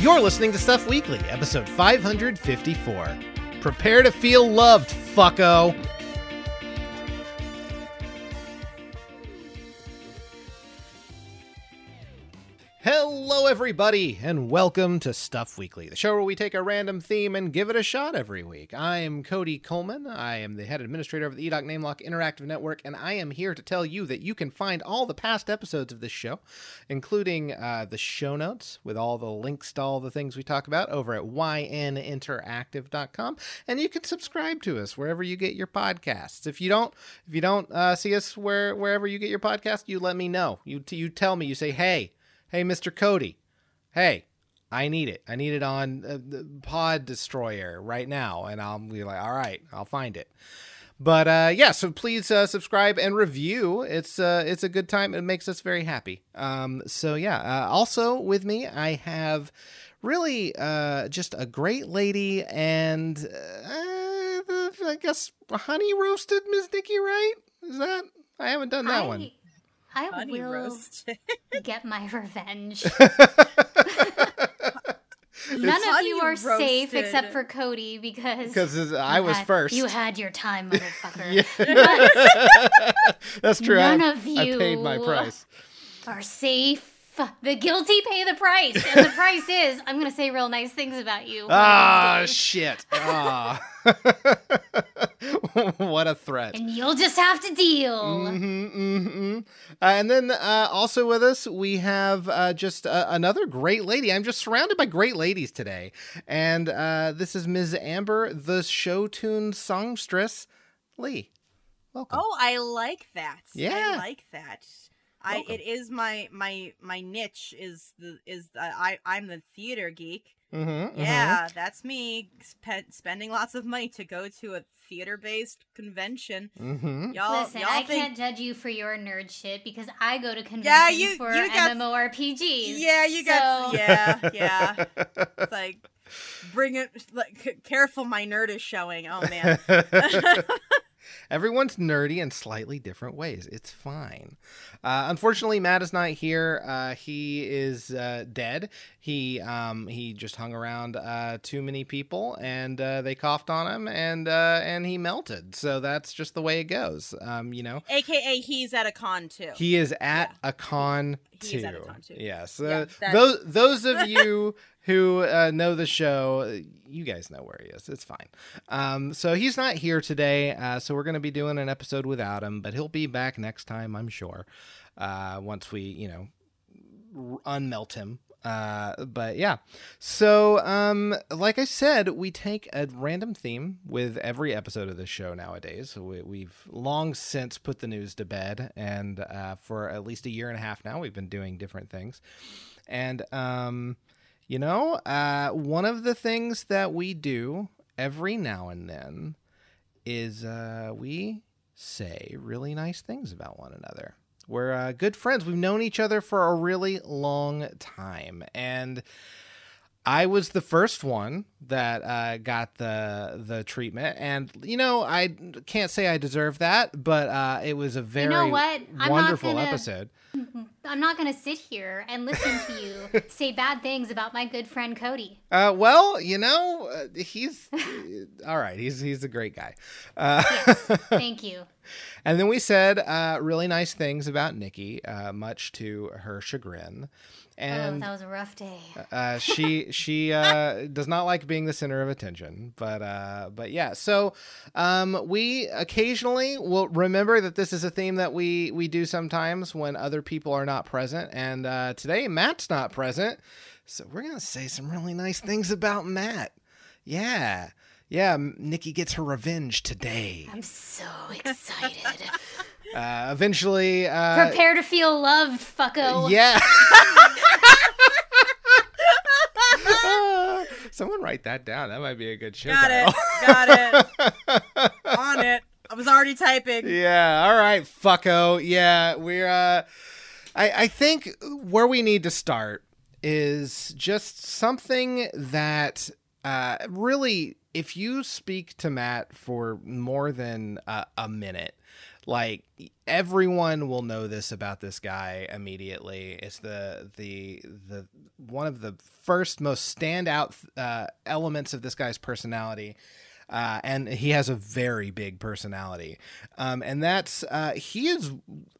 You're listening to Stuff Weekly, episode 554. Prepare to feel loved, fucko. Everybody, and welcome to Stuff Weekly, the show where we take a random theme and give it a shot every week. I am Cody Coleman. I am the head administrator of the EDOC NameLock Interactive Network, and I am here to tell you that you can find all the past episodes of this show, including uh, the show notes with all the links to all the things we talk about over at yninteractive.com, and you can subscribe to us wherever you get your podcasts. If you don't, if you don't uh, see us where wherever you get your podcast, you let me know. You you tell me. You say, hey hey, Mr. Cody, hey, I need it. I need it on uh, the Pod Destroyer right now. And I'll be like, all right, I'll find it. But uh, yeah, so please uh, subscribe and review. It's uh, it's a good time. It makes us very happy. Um, so yeah. Uh, also with me, I have really uh, just a great lady and uh, I guess honey roasted Miss Nikki. Right? Is that? I haven't done that I, one. I Honey will roast. get my revenge. It's None of you are safe except for Cody because Because I you was had- first. You had your time, motherfucker. Yeah. That's true. None I, of I paid my price. Are safe. The guilty pay the price, and the price is I'm gonna say real nice things about you. Ah, shit. Ah. what a threat. and you'll just have to deal. Mm-hmm, mm-hmm. Uh, and then uh, also with us, we have uh, just uh, another great lady. I'm just surrounded by great ladies today. And uh, this is Ms. Amber, the show tune songstress. Lee, welcome. Oh, I like that. Yeah. I like that. I Welcome. it is my my my niche is the is the, I I'm the theater geek. Mhm, mhm. Yeah, that's me spe- spending lots of money to go to a theater based convention. Mhm. Y'all, Listen, y'all I think can't judge you for your nerd shit because I go to conventions Yeah, you- for you got- MMORPGs. Yeah, you got yeah, yeah. It's like bring it like careful my nerd is showing. Oh man. Everyone's nerdy in slightly different ways. It's fine. Uh, unfortunately, Matt is not here. Uh, he is uh, dead. He um, he just hung around uh, too many people, and uh, they coughed on him, and uh, and he melted. So that's just the way it goes. Um, you know, AKA he's at a con too. he is at a con too. at a con, too. Yes. Yeah, those those of you who uh, know the show, uh, you guys know where he is. It's fine. Um, so he's not here today. Uh, so we're going to be doing an episode without him, but he'll be back next time, I'm sure. Uh, once we, you know, r- unmelt him. Uh, but yeah. So, um, like I said, we take a random theme with every episode of this show nowadays. We, we've long since put the news to bed, and uh, for at least a year and a half now, we've been doing different things. And, um, you know, uh, one of the things that we do every now and then is uh, we say really nice things about one another. We're uh, good friends. We've known each other for a really long time. And I was the first one that uh, got the the treatment, and you know I can't say I deserve that, but uh, it was a very know what? I'm wonderful gonna- episode. I'm not going to sit here and listen to you say bad things about my good friend Cody. Uh, well, you know, uh, he's all right. He's he's a great guy. Uh, Thank you. and then we said uh, really nice things about Nikki, uh, much to her chagrin. oh, And that was a rough day. uh, she she uh, does not like being the center of attention, but uh, but yeah. So um, we occasionally will remember that this is a theme that we we do sometimes when other people are not present, and uh, today Matt's not present, so we're gonna say some really nice things about Matt. Yeah, yeah. Nikki gets her revenge today. I'm so excited. Uh, eventually, uh, Prepare to feel loved, fucko. Yeah. Someone write that down. That might be a good show. Got it. Got it. On it. I was already typing. yeah. All right, fucko. Yeah, we're. uh I I think where we need to start is just something that uh really, if you speak to Matt for more than uh, a minute, like everyone will know this about this guy immediately. It's the the the one of the first most standout uh, elements of this guy's personality. Uh, and he has a very big personality, um, and that's uh, he is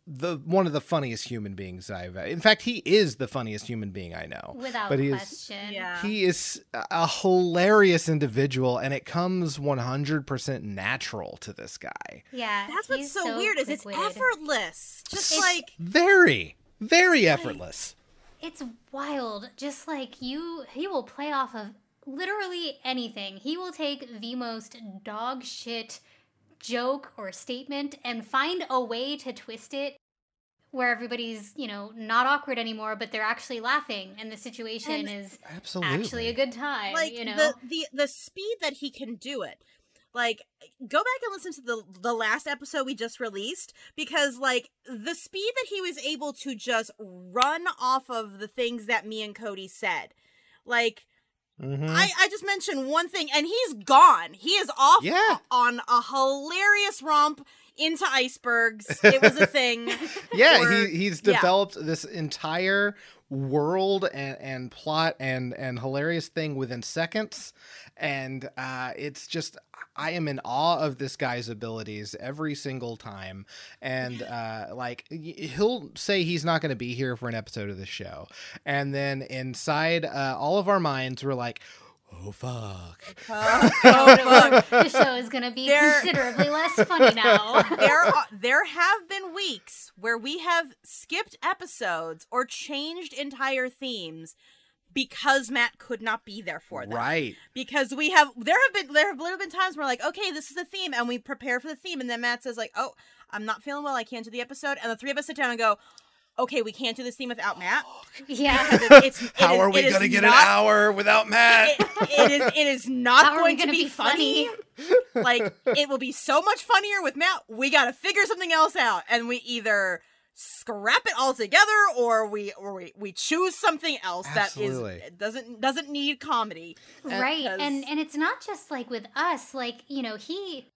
the one of the funniest human beings I've. In fact, he is the funniest human being I know. Without But he is- question. Yeah. He is a hilarious individual, and it comes 100% natural to this guy. Yeah. That's what's he's so, weird is it's effortless. Just It's- like Very, very effortless. It's wild. Just like you, he will play off of literally anything. He will take the most dog shit joke or statement and find a way to twist it where everybody's, you know, not awkward anymore, but they're actually laughing and the situation And- is Absolutely. actually a good time, like you know? the, the the speed that he can do it like go back and listen to the the last episode we just released because like the speed that he was able to just run off of the things that me and cody said like Mhm. I, I just mentioned one thing and he's gone he is off Yeah. on a hilarious romp into icebergs it was a thing yeah, or- he, he's yeah. developed this entire world and, and plot and, and hilarious thing within seconds. And uh, it's just, I am in awe of this guy's abilities every single time. And uh, like, he'll say he's not going to be here for an episode of the show. And then inside uh, all of our minds, we're like, oh, fuck. oh, Oh, no, the show is going to be There- considerably less funny now. there are, there have been weeks where we have skipped episodes or changed entire themes because Matt could not be there for them. Right. Because we have there have been there have literally been times where we're like, okay, this is the theme, and we prepare for the theme, and then Matt says like, oh, I'm not feeling well, I can't do the episode, and the three of us sit down and go, okay, we can't do this theme without Matt. yeah. Because it's, it How is- are we going to get not- an hour without Matt? It, it is it is not How going to gonna be, be funny. funny? like it will be so much funnier with Matt. We got to figure something else out, and we either scrap it all together or we or we, we choose something else Absolutely. that is doesn't doesn't need comedy. right because- and and it's not just like with us like you know he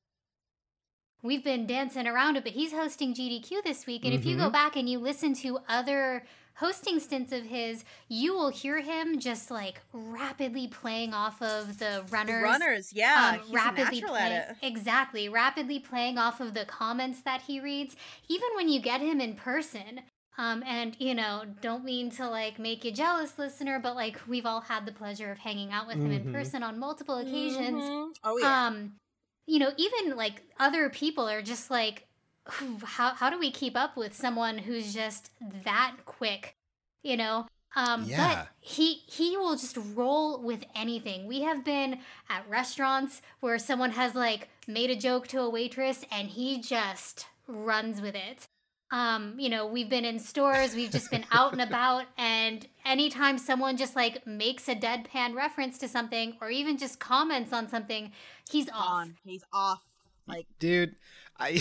we've been dancing around it but he's hosting gdq this week and if you go Mm-hmm. back and you listen to other hosting stints of his you will hear him just like rapidly playing off of the runners Runners, yeah, um, he's rapidly natural playing at it. exactly rapidly playing off of the comments that he reads even when you get him in person um, and you know don't mean to like make you jealous listener but like we've all had the pleasure of hanging out with him in Mhm. person on multiple occasions Mhm. Oh yeah, um you know even like other people are just like "Whew, how, how do we keep up with someone who's just that quick you know um Yeah. but he he will just roll with anything we have been at restaurants where someone has like made a joke to a waitress and he just runs with it um you know we've been in stores we've just been out and about and anytime someone just like makes a deadpan reference to something or even just comments on something he's off on he's off. Like dude i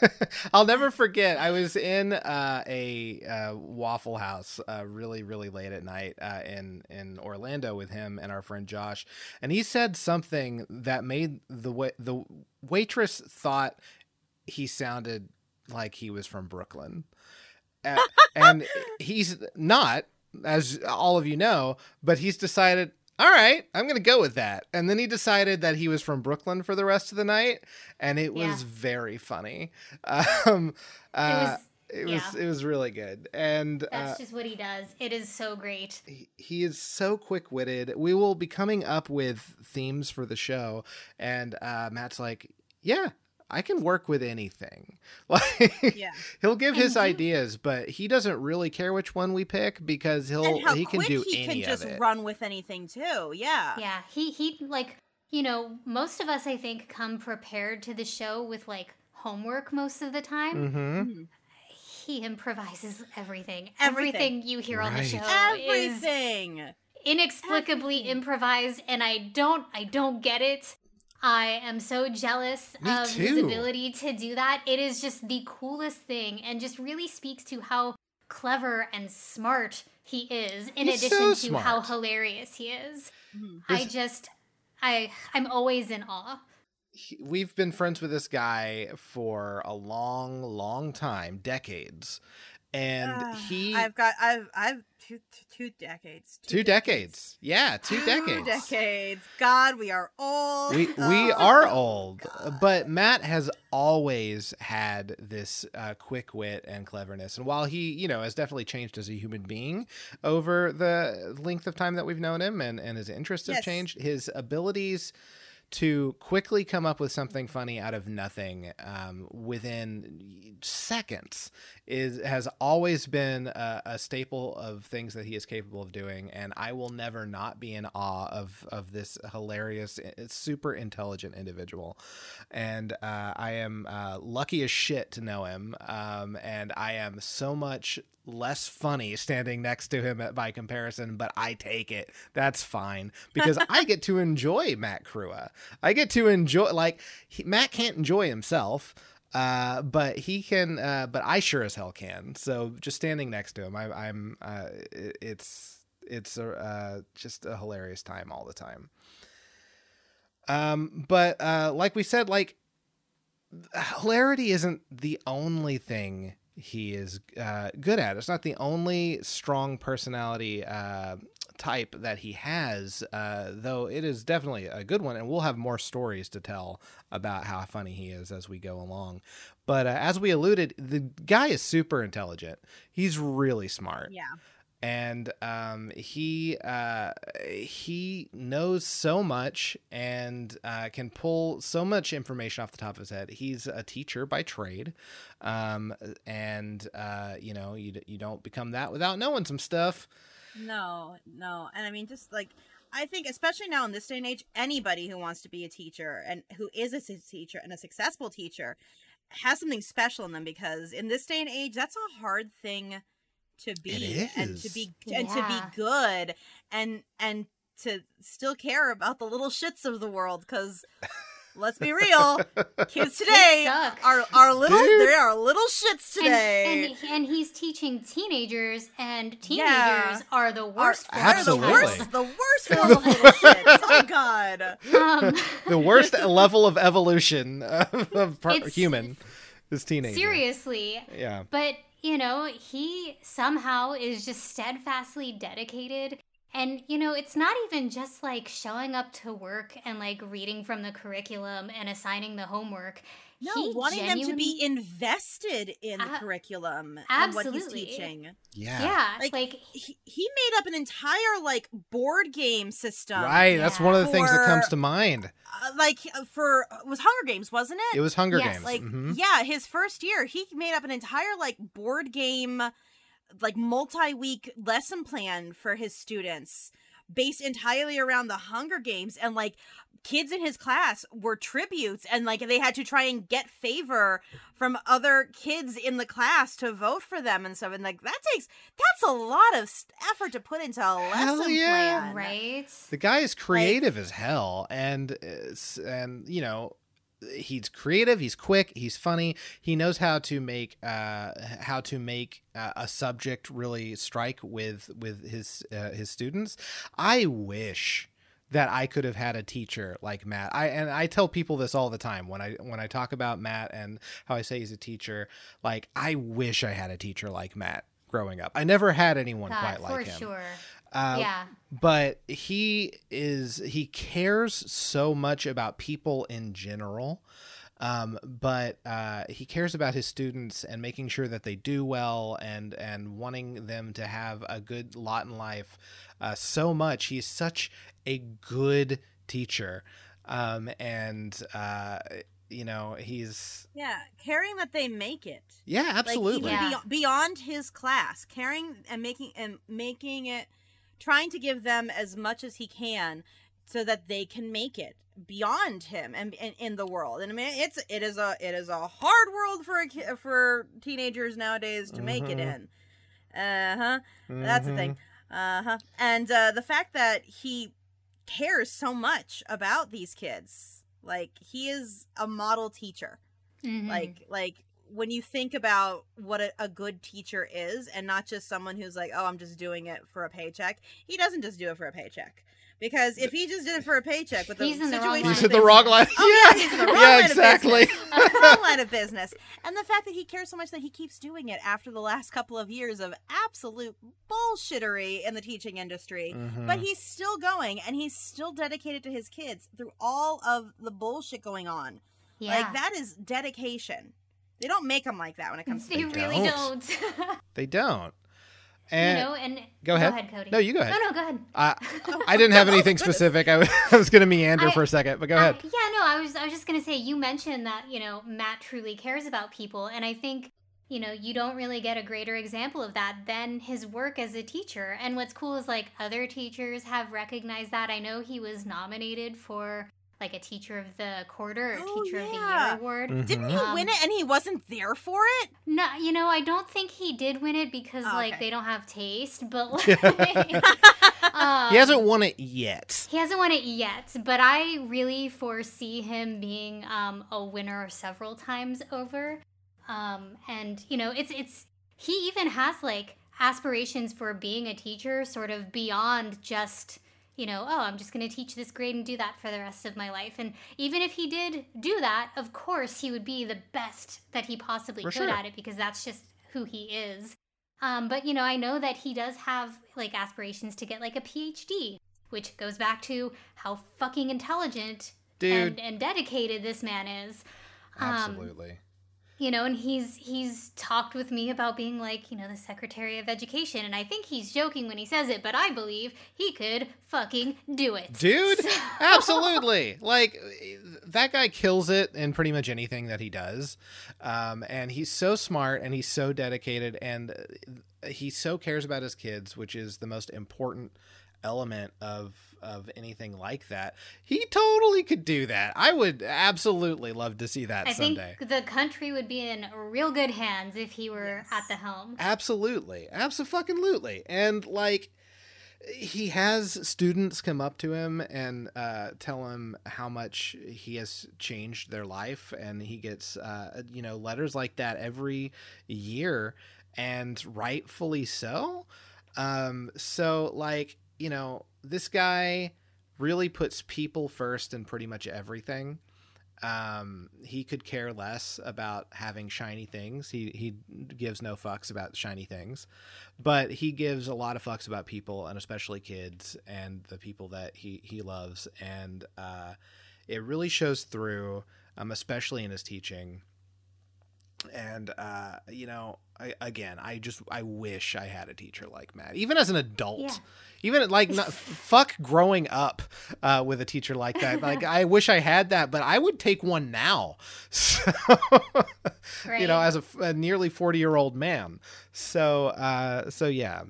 i'll never forget i was in uh, a uh, waffle house uh, really really late at night uh, in in orlando with him and our friend josh and he said something that made the wa- the waitress thought he sounded like he was from brooklyn. And he's not as all of you know but he's decided all right i'm gonna go with that. And then he decided that he was from brooklyn for the rest of the night and it was Yeah. very funny. Um uh, it was yeah. it was really good. And uh, that's just what he does. It is so great. he- he is so quick-witted. We will be coming up with themes for the show and uh matt's like yeah i can work with anything like yeah, he'll give his And you- ideas but he doesn't really care which one we pick because he'll and how he can quick do he any can just of it run with anything too. Yeah, Yeah, he he like you know most of us I think come prepared to the show with like homework most of the time. mm-hmm He improvises everything. Everything. Everything, you hear on the Right. show is everything. inexplicably Everything. improvised, and I don't I don't get it. I am so jealous Me of his ability to do that. It is just the coolest thing, and just really speaks to how clever and smart he is. In He's addition so to how hilarious he is. Mhm. I just I I'm always in awe. he- we've been friends with this guy for a long long time decades and Ah, he I've got I've I've two, two decades. Two decades. Yeah, two Two decades. decades. God, we are old. We we Oh, are old, God. but Matt has always had this uh, quick wit and cleverness. And while he, you know, has definitely changed as a human being over the length of time that we've known him, and and his interests have changed, his abilities to quickly come up with something funny out of nothing um, within seconds is has always been a, a staple of things that he is capable of doing and i will never not be in awe of of this hilarious super intelligent individual. And uh, i am uh, lucky as shit to know him um, and i am so much less funny standing next to him by comparison, but I take it. That's fine because I get to enjoy Matt Crua. I get to enjoy like he, Matt can't enjoy himself. Uh, but he can, uh, but I sure as hell can. So just standing next to him, I, I'm, uh, it, it's, it's a, uh, just a hilarious time all the time. Um, but, uh, like we said, like hilarity isn't the only thing he is uh, good at. It's not the only strong personality uh, type that he has, uh, though it is definitely a good one. And we'll have more stories to tell about how funny he is as we go along. But uh, as we alluded, the guy is super intelligent. He's really smart Yeah. And um, he uh, he knows so much and uh, can pull so much information off the top of his head. He's a teacher by trade, um, and uh, you know you you don't become that without knowing some stuff. No, no. And I mean, just like, I think, especially now in this day and age, anybody who wants to be a teacher and who is a teacher and a successful teacher has something special in them because in this day and age, that's a hard thing to be and to is. be and to be good and and to still care about the little shits of the world because let's be real kids today are are little Dude. they are little shits today And, and, and he's teaching teenagers, and teenagers Yeah. are the worst. are, form of are the Absolutely. worst the worst form of little shits oh god Um, The worst level of evolution of par- It's- human is teenager. seriously, Yeah. But, you know, he somehow is just steadfastly dedicated. And, you know, it's not even just like showing up to work and like reading from the curriculum and assigning the homework. No He wanting them to be invested in the A- curriculum and what he's teaching Yeah. Yeah. Like, Like, he, he made up an entire like board game system Right. That's one of the things that comes to mind. uh, like uh, for it was hunger games wasn't it It was Hunger Yes, Games. like Mhm. yeah his first year he made up an entire like board game like multi-week lesson plan for his students based entirely around the hunger games and like kids in his class were tributes and like they had to try and get favor from other kids in the class to vote for them and stuff and like that takes that's a lot of effort to put into a Hell lesson yeah. plan right? The guy is creative as hell, and uh, and you know he's creative. He's quick. He's funny. He knows how to make uh how to make uh, a subject really strike with with his uh, his students. I wish that I could have had a teacher like Matt. I and I tell people this all the time when I when I talk about Matt and how I say he's a teacher. Like I wish I had a teacher like Matt growing up. I never had anyone God, quite like him. sure. Uh, yeah. but he is he cares so much about people in general um, but uh, he cares about his students and making sure that they do well and and wanting them to have a good lot in life uh, so much he's such a good teacher um, and uh, you know he's yeah caring that they make it yeah absolutely Like even Yeah. beyo- beyond his class, caring and making and making it, trying to give them as much as he can, so that they can make it beyond him and, and in the world. And I mean, it's it is a it is a hard world for a ki- for teenagers nowadays to make it Mhm. in. Uh huh. That's the thing. Uh huh. And uh, the fact that he cares so much about these kids, like he is a model teacher Mhm. like like when you think about what a, a good teacher is and not just someone who's like oh i'm just doing it for a paycheck he doesn't just do it for a paycheck because if he just did it for a paycheck with the He's in the wrong situation line He's in the wrong line. Oh, yeah, he's in the wrong yeah, line of exactly. business. wrong line of business. And the fact that he cares so much that he keeps doing it after the last couple of years of absolute bullshittery in the teaching industry. Mhm. But he's still going and he's still dedicated to his kids through all of the bullshit going on. Yeah. Like, that is dedication. They don't make them like that when it comes to they really don't. don't. they don't. And you know, and go ahead. Cody. no, you go ahead. No, no, go ahead. I, I didn't have anything specific. I was, I was going to meander I- for a second, but go Uh, ahead. yeah, no, I was I was just gonna say you mentioned that you know Matt truly cares about people, and I think you know you don't really get a greater example of that than his work as a teacher. And what's cool is like other teachers have recognized that. I know he was nominated for like a Teacher of the Quarter or Oh, Teacher of the. Year award. Didn't Mhm. he Um, win it and he wasn't there for it? No, you know I don't think he did win it because Oh, like okay. they don't have taste, but like, um, he hasn't won it yet. He hasn't won it yet, but I really foresee him being um, a winner several times over. Um, and you know, it's it's he even has like aspirations for being a teacher, sort of beyond just you know, oh, I'm just going to teach this grade and do that for the rest of my life. And even if he did do that, of course, he would be the best that he possibly For could sure. at it because that's just who he is. Um, but you know, I know that he does have like aspirations to get like a PhD, which goes back to how fucking intelligent Dude. and, and dedicated this man is. Um, Absolutely. You know, and he's he's talked with me about being like, you know, the Secretary of Education, and I think he's joking when he says it, but I believe he could fucking do it. Dude, So- absolutely. Like that guy kills it in pretty much anything that he does. Um, and he's so smart and he's so dedicated and uh, he so cares about his kids, which is the most important element of of anything like that. He totally could do that. I would absolutely love to see that I think someday. the country would be in real good hands if he were Yes. at the helm. Absolutely. Absolutely. And like he has students come up to him and uh, tell him how much he has changed their life and he gets uh, you know letters like that every year and rightfully so um, so like you know this guy really puts people first in pretty much everything um, he could care less about having shiny things. He he gives no fucks about shiny things, but he gives a lot of fucks about people and especially kids and the people that he he loves. And uh, it really shows through, um, especially in his teaching. And uh, you know, I, again, I just I wish I had a teacher like Matt, even as an adult. Yeah. even like not, fuck growing up uh, with a teacher like that. Like i wish i had that but i would take one now. So, you know as a nearly 40 year old man. So uh so yeah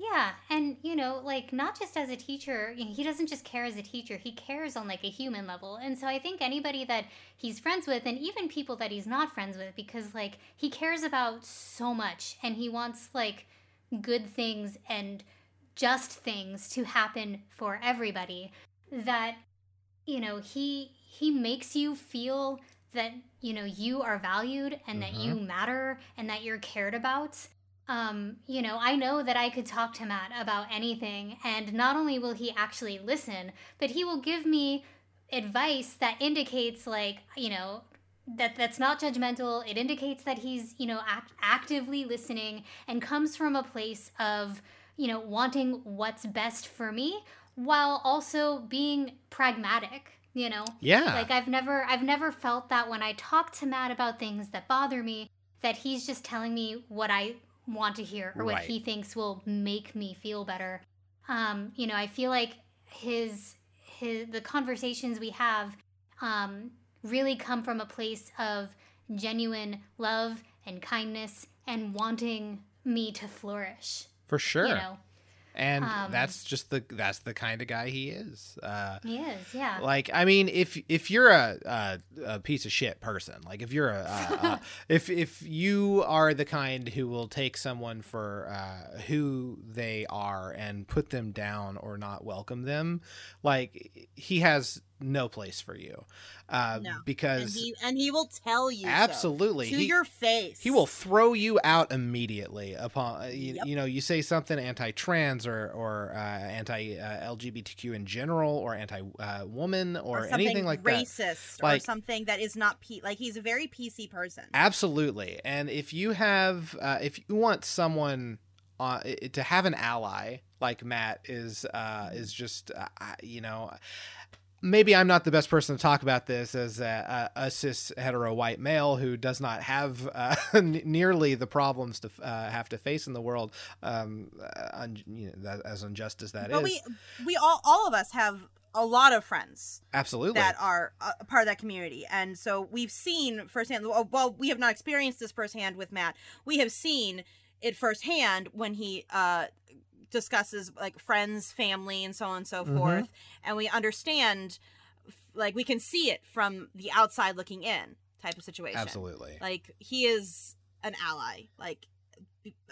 Yeah, and you know, like not just as a teacher, he doesn't just care as a teacher, he cares on like a human level. And so I think anybody that he's friends with and even people that he's not friends with because like he cares about so much and he wants like good things and just things to happen for everybody that you know, he he makes you feel that you know you are valued and that mm-hmm. you matter and that you're cared about um, you know, I know that I could talk to Matt about anything, and not only will he actually listen, but he will give me advice that indicates, like, you know, that that's not judgmental. It indicates that he's, you know, act- actively listening and comes from a place of, you know, wanting what's best for me while also being pragmatic. You know, yeah like I've never I've never felt that when I talk to Matt about things that bother me that he's just telling me what I want to hear or what he thinks will make me feel better. Um, you know, I feel like his his the conversations we have um really come from a place of genuine love and kindness and wanting me to flourish. for sure You know. And um, that's just the that's the kind of guy he is uh He is, yeah. like i mean if if you're a, a, a piece of shit person like if you're a, a, a if if you are the kind who will take someone for uh who they are and put them down or not welcome them like he has no place for you uh, No. and because he and he will tell you so, absolutely to he, your face. he will throw you out immediately upon uh, you, Yep. you know you say something anti-trans or or uh, anti-LGBTQ in general or anti-woman or, or anything like that. racist or Like- something that is not P. Like he's a very PC person. Absolutely. And if you have, uh, if you want someone uh, to have an ally like Matt is, uh, is just, uh, you know, maybe I'm not the best person to talk about this as a, a, a cis hetero white male who does not have uh, n- nearly the problems to uh, have to face in the world, um, uh, un- you know, that, as unjust as that is. but we we all all of us have a lot of friends Absolutely. that are a part of that community and so we've seen firsthand well, well we have not experienced this firsthand with matt we have seen it firsthand when he uh discusses like friends family and so on and so Mhm. forth and we understand like we can see it from the outside looking in type of situation Absolutely. like he is an ally like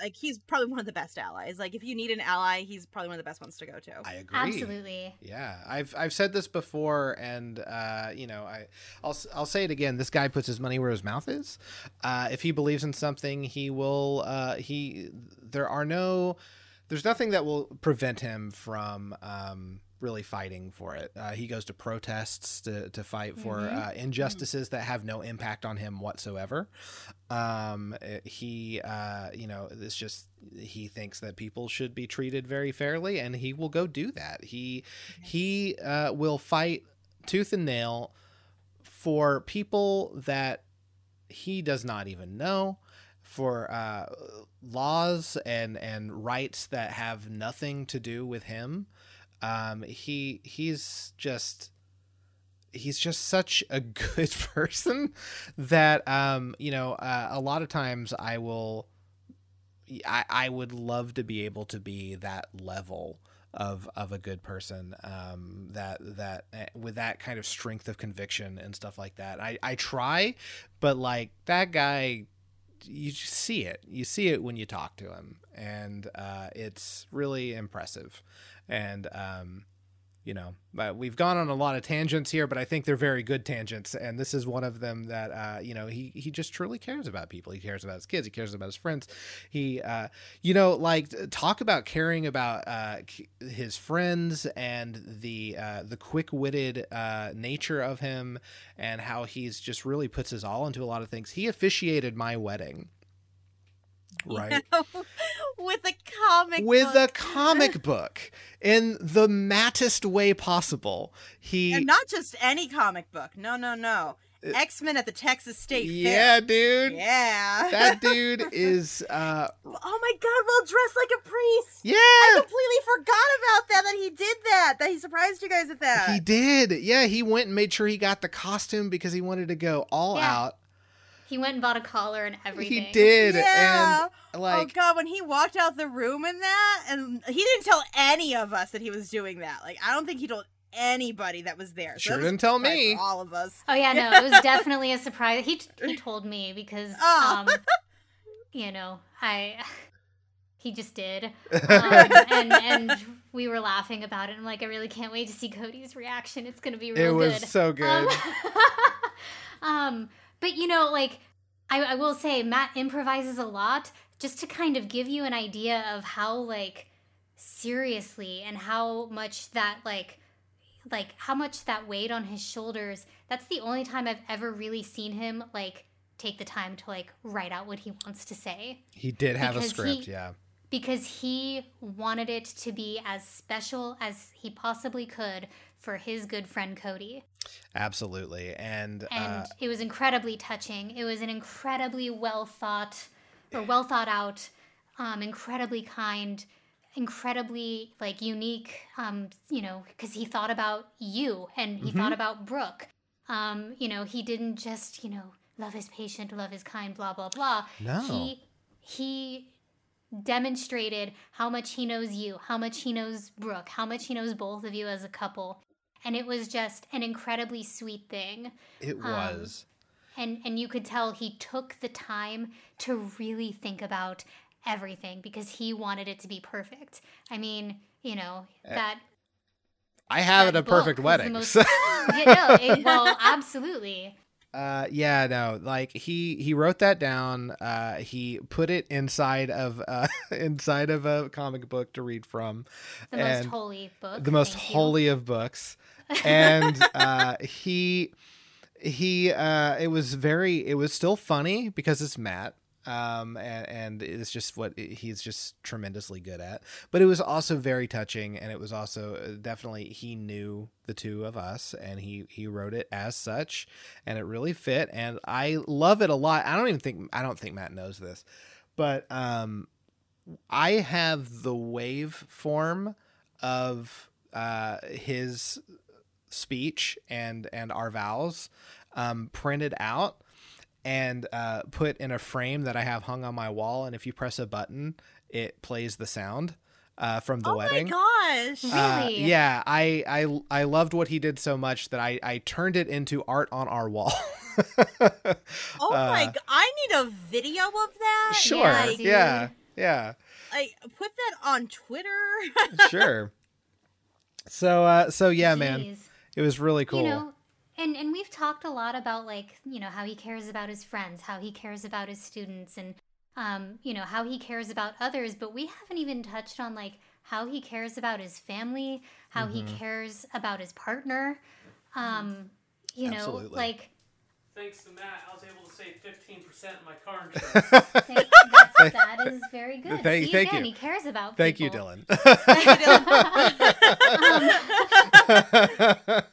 like he's probably one of the best allies like if you need an ally he's probably one of the best ones to go to I agree. Absolutely. Yeah, I've I've said this before, and uh, you know, I I'll s- I'll say it again. This guy puts his money where his mouth is. Uh, if he believes in something, he will. Uh, he there are no, there's nothing that will prevent him from. Um, really fighting for it uh, he goes to protests to, to fight for Mhm. uh, injustices that have no impact on him whatsoever um, uh, he uh, you know it's just he thinks that people should be treated very fairly and he will go do that he he uh, will fight tooth and nail for people that he does not even know for uh, laws and and rights that have nothing to do with him. Um, he he's just he's just such a good person that um you know uh, a lot of times i will I, I would love to be able to be that level of of a good person um that that uh, with that kind of strength of conviction and stuff like that. I i try but like that guy you just see it. You see it when you talk to him. And uh it's really impressive. And um you know but we've gone on a lot of tangents here but i think they're very good tangents. And this is one of them that uh you know he he just truly cares about people. He cares about his kids. He cares about his friends. He uh you know like talk about caring about uh his friends and the uh the quick-witted uh nature of him and how he's just really puts his all into a lot of things. He officiated my wedding right. With a comic with a comic book in the mattest way possible. He and not just any comic book. No no no. Uh, x-men at the texas state yeah fair dude. Yeah. That dude is uh oh my god well dressed like a priest. Yeah. I completely forgot about that that he did that that he surprised you guys with that. He did. Yeah he went and made sure he got the costume because he wanted to go all Yeah. out He went and bought a collar and everything. he did yeah and oh like god when he walked out the room in that and he didn't tell any of us that he was doing that like i don't think he told anybody that was there Sure that didn't tell me. for all of us Oh yeah, no, it was definitely a surprise. He he told me because Oh. um, you know, I he just did, um, and and we were laughing about it. I'm like, I really can't wait to see Cody's reaction. It's gonna be really good. it real was good. so good Um, um, but you know, like I, I will say, Matt improvises a lot just to kind of give you an idea of how like seriously and how much that like like how much that weighed on his shoulders. That's the only time I've ever really seen him like take the time to like write out what he wants to say he did have a script he- yeah because he wanted it to be as special as he possibly could for his good friend Cody. absolutely and, and uh it was incredibly touching. It was an incredibly well thought or well thought out, um, incredibly kind, incredibly like unique. Um, you know, because he thought about you and he Mm-hmm. thought about Brooke. Um, you know, he didn't just you know love his patient, love his kind, blah blah blah. No. he he demonstrated how much he knows you, how much he knows Brooke, how much he knows both of you as a couple. And it was just an incredibly sweet thing it um, was and and you could tell he took the time to really think about everything because he wanted it to be perfect i mean you know that I have that it a perfect wedding. most- so- Yeah, no, it- well, absolutely. Uh, yeah, no, like he he wrote that down. Uh, he put it inside of uh inside of a comic book to read from, The most holy book. the most thank you. holy of books, and uh, he he uh, it was very it was still funny because it's Matt. Um, and, and it's just what he's just tremendously good at. But it was also very touching, and it was also uh, definitely he knew the two of us, and he he wrote it as such, and it really fit. And I love it a lot. I don't even think I don't think Matt knows this, but um, I have the wave form of uh, his speech and and our vows um, printed out and uh, put in a frame that I have hung on my wall. And if you press a button, it plays the sound uh, from the oh wedding. Oh my gosh. Uh, Really? yeah, I, I I loved what he did so much that I I turned it into art on our wall. Oh my! Uh, I need a video of that. Sure. Yeah, yeah. Yeah. I put that on Twitter. Sure. So uh so yeah, man. It was really cool. You know, and and we've talked a lot about like you know how he cares about his friends, how he cares about his students, and um you know how he cares about others. But we haven't even touched on like how he cares about his family, how he Mm-hmm. cares about his partner. Um, you know, like Thanks to Matt, I was able to save 15% in my car insurance. th- that's, very good. Thank- See, thank again, you. he cares about. Thank you, people. Dylan.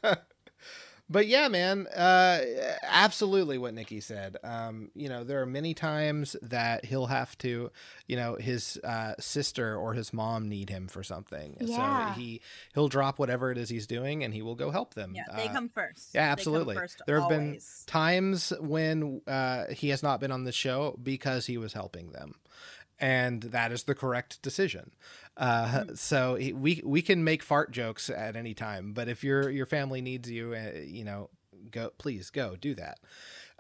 Um, but yeah, man, uh, absolutely what Nikki said. Um, you know, there are many times that he'll have to, you know, his uh, sister or his mom need him for something. Yeah. So he he'll drop whatever it is he's doing and he will go help them. yeah, they Uh, come first. yeah, absolutely. first there have been times when uh, he has not been on the show because he was helping them, and that is the correct decision. Uh, So we we can make fart jokes at any time, but if your your family needs you, uh, you know, go please go do that.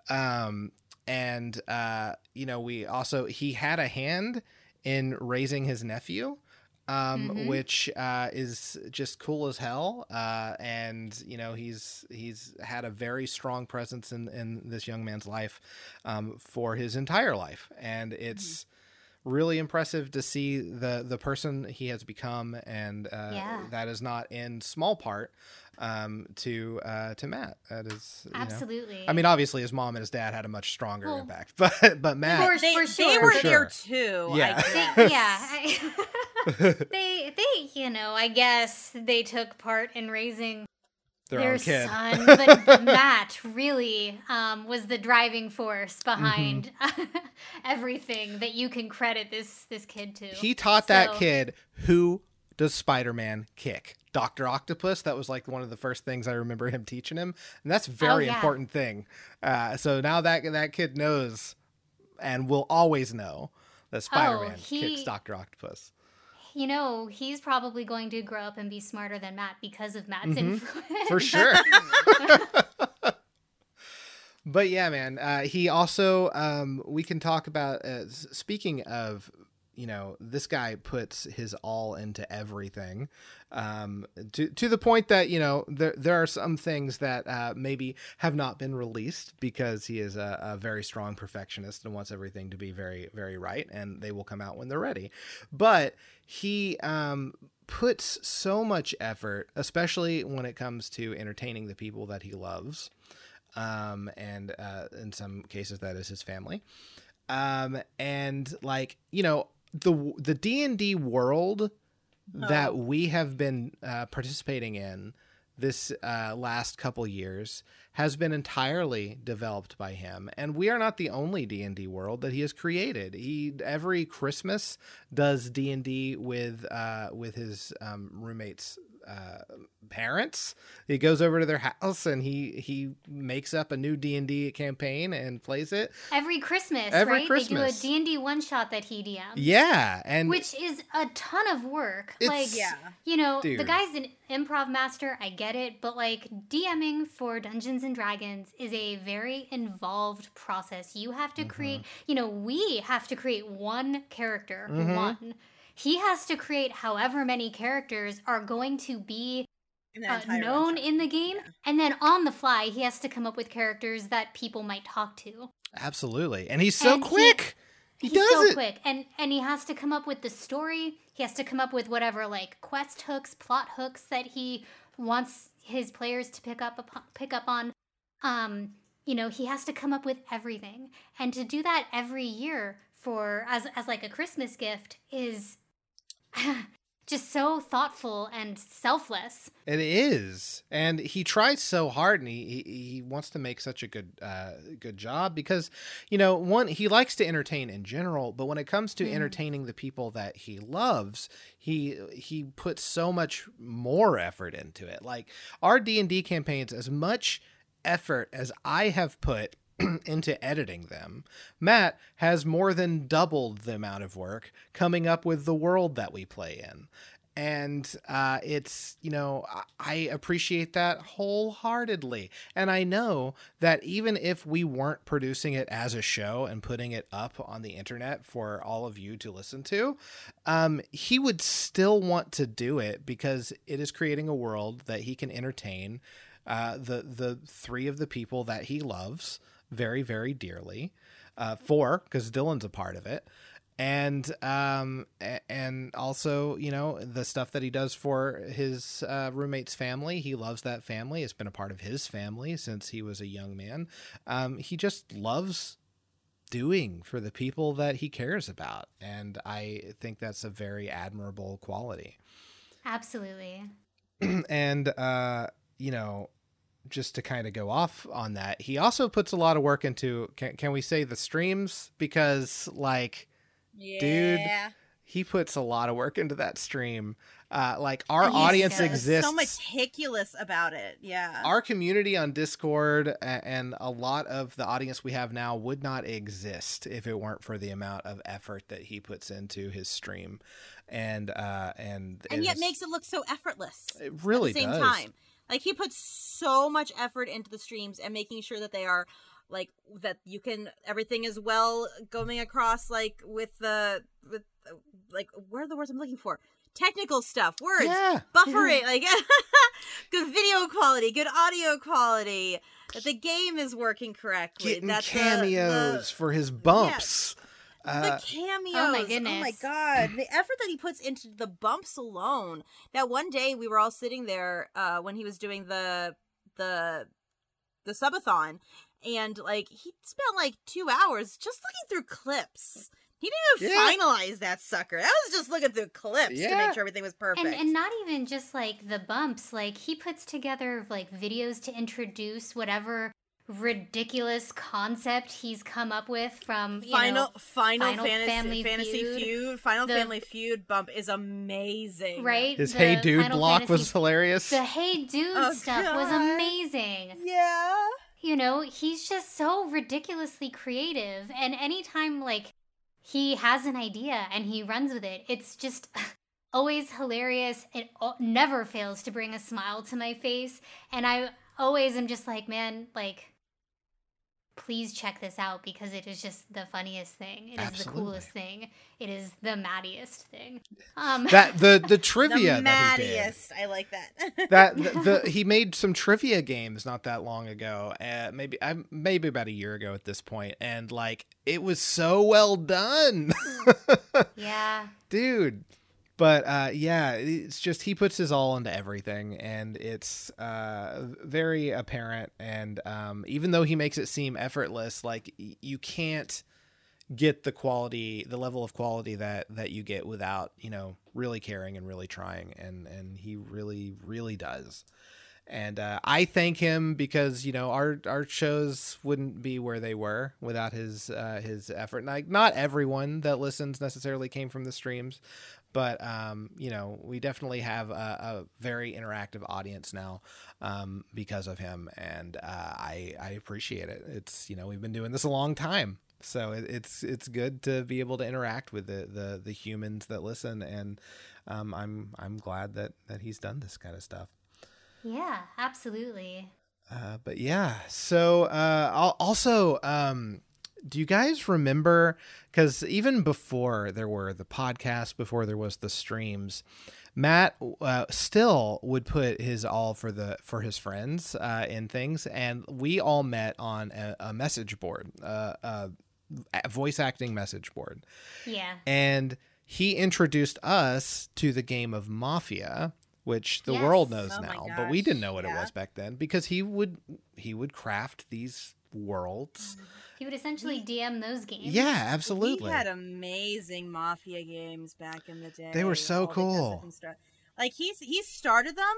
Um, and uh, you know, we also he had a hand in raising his nephew um, Mhm. which uh, is just cool as hell. Uh, and you know, he's he's had a very strong presence in in this young man's life um, for his entire life, and it's really impressive to see the the person he has become, and uh, Yeah. that is not in small part um, to uh, to Matt. That is you know- Absolutely. I mean, obviously, his mom and his dad had a much stronger Well, impact, but but Matt, For- They, for sure, they were For there sure. too. Yeah. I They- yeah, I, they they you know I guess they took part in raising their, their son, but, but Matt really um, was the driving force behind everything that you can credit this this kid to. He taught that kid who does Spider-Man kick. Doctor Octopus. That was like one of the first things I remember him teaching him, and that's a very Oh, yeah. important thing. Uh, so now that that kid knows, and will always know that Spider-Man Oh, he- kicks Doctor Octopus. You know, he's probably going to grow up and be smarter than Matt because of Matt's Mhm. influence. For sure. but yeah, man. Uh, he also, um, we can talk about. Uh, speaking of, you know, this guy puts his all into everything, um, to to the point that you know there there are some things that uh, maybe have not been released because he is a, a very strong perfectionist and wants everything to be very very right, and they will come out when they're ready. But he um, puts so much effort, especially when it comes to entertaining the people that he loves, um, and uh, in some cases that is his family. Um, and like you know the the D and D world that Oh. we have been uh, participating in this uh, last couple years has been entirely developed by him. And we are not the only d&d world that he has created. He every christmas does d&d with uh, with his um, roommates uh, parents he goes over to their house and he he makes up a new d&d campaign and plays it Every Christmas, Every right? Christmas. They do a D&D one shot that he DMs. yeah and Which is a ton of work. It's- like, Yeah. you know, the guy's an improv master. I get it, but like DMing for Dungeons and Dragons is a very involved process. You have to Mm-hmm. create, you know, we have to create one character, Mhm. one. He has to create however many characters are going to be uh, known run. in the game, Yeah. and then on the fly, he has to come up with characters that people might talk to. Absolutely. And he's so And quick. He, He's does so it. quick, and and he has to come up with the story. He has to come up with whatever like quest hooks, plot hooks that he wants his players to pick up upon, pick up on. Um, you know, he has to come up with everything, and to do that every year for as as like a Christmas gift is just so thoughtful and selfless. It is, and he tries so hard, and he he, he wants to make such a good uh, good job because you know one he likes to entertain in general, but when it comes to Mm. entertaining the people that he loves, he he puts so much more effort into it. Like our D and D campaigns, as much effort as I have put into editing them, Matt has more than doubled the amount of work coming up with the world that we play in. And uh, it's, you know, I- appreciate that wholeheartedly. And I know that even if we weren't producing it as a show and putting it up on the internet for all of you to listen to, um, he would still want to do it because it is creating a world that he can entertain uh, the the three of the people that he loves very very dearly. Uh, four because Dylan's a part of it, and um and also you know the stuff that he does for his uh, roommate's family. He loves that family. It's been a part of his family since he was a young man. Um, he just loves doing for the people that he cares about, and I think that's a very admirable quality. Absolutely. and uh you know just to kind of go off on that he also puts a lot of work into can, can we say the streams because like yeah. Dude. He puts a lot of work into that stream uh like our audience exists So meticulous about it. Yeah. our community on discord and a lot of the audience we have now would not exist if it weren't for the amount of effort that he puts into his stream and uh and and yet makes it look so effortless. it really at the same does time. Like he puts so much effort into the streams and making sure that they are like that you can everything is well going across like with the with like where are the words I'm looking for? Technical stuff, words, yeah. buffering, like good video quality, good audio quality, that the game is working correctly, getting that the- cameos for his bumps. The, uh, the cameos. Oh my goodness. Oh my god, the effort that he puts into the bumps alone. That one day we were all sitting there uh, when he was doing the the the subathon, and like he spent like two hours just looking through clips. He didn't even Yeah. finalize that sucker. That was just looking through clips to make sure everything was perfect. And and not even just like the bumps, like he puts together like videos to introduce whatever ridiculous concept he's come up with from you Final know Final, Final Fantasy Family Fantasy Feud, Feud, Final the- Family Feud bump is amazing. right? His the hey dude Final block was hilarious. The hey dude Oh, stuff was amazing. Yeah. you know he's just so ridiculously creative and anytime like he has an idea and he runs with it it's just always hilarious. It al- never fails to bring a smile to my face and i always am just like man like please check this out because it is just the funniest thing. It is the coolest thing. It is the mattiest thing. Um that the the trivia the that he did. mattiest. I like that. that the, the he made some trivia games not that long ago uh, maybe i maybe about a year ago at this point and like it was so well done. Yeah. Dude but uh yeah it's just he puts his all into everything and it's uh very apparent and um even though he makes it seem effortless like y- you can't get the quality the level of quality that that you get without you know really caring and really trying and and he really really does and uh, I thank him because you know our our shows wouldn't be where they were without his uh, his effort. Like not everyone that listens necessarily came from the streams, but um, you know we definitely have a, a very interactive audience now um, because of him, and uh, I I appreciate it. It's you know we've been doing this a long time, so it, it's it's good to be able to interact with the the, the humans that listen, and um, I'm I'm glad that that he's done this kind of stuff. yeah absolutely Uh, but yeah, so uh, also, um, do you guys remember? Because even before there were the podcasts, before there was the streams, Matt uh, still would put his all for the for his friends uh, in things, and we all met on a, a message board, uh, a voice acting message board, Yeah. and he introduced us to the game of Mafia, which the Yes. world knows Oh now, but we didn't know what it was back then because he would he would craft these worlds. He would essentially DM those games. Yeah, absolutely. He had amazing mafia games back in the day. They were so cool. Like he's he started them,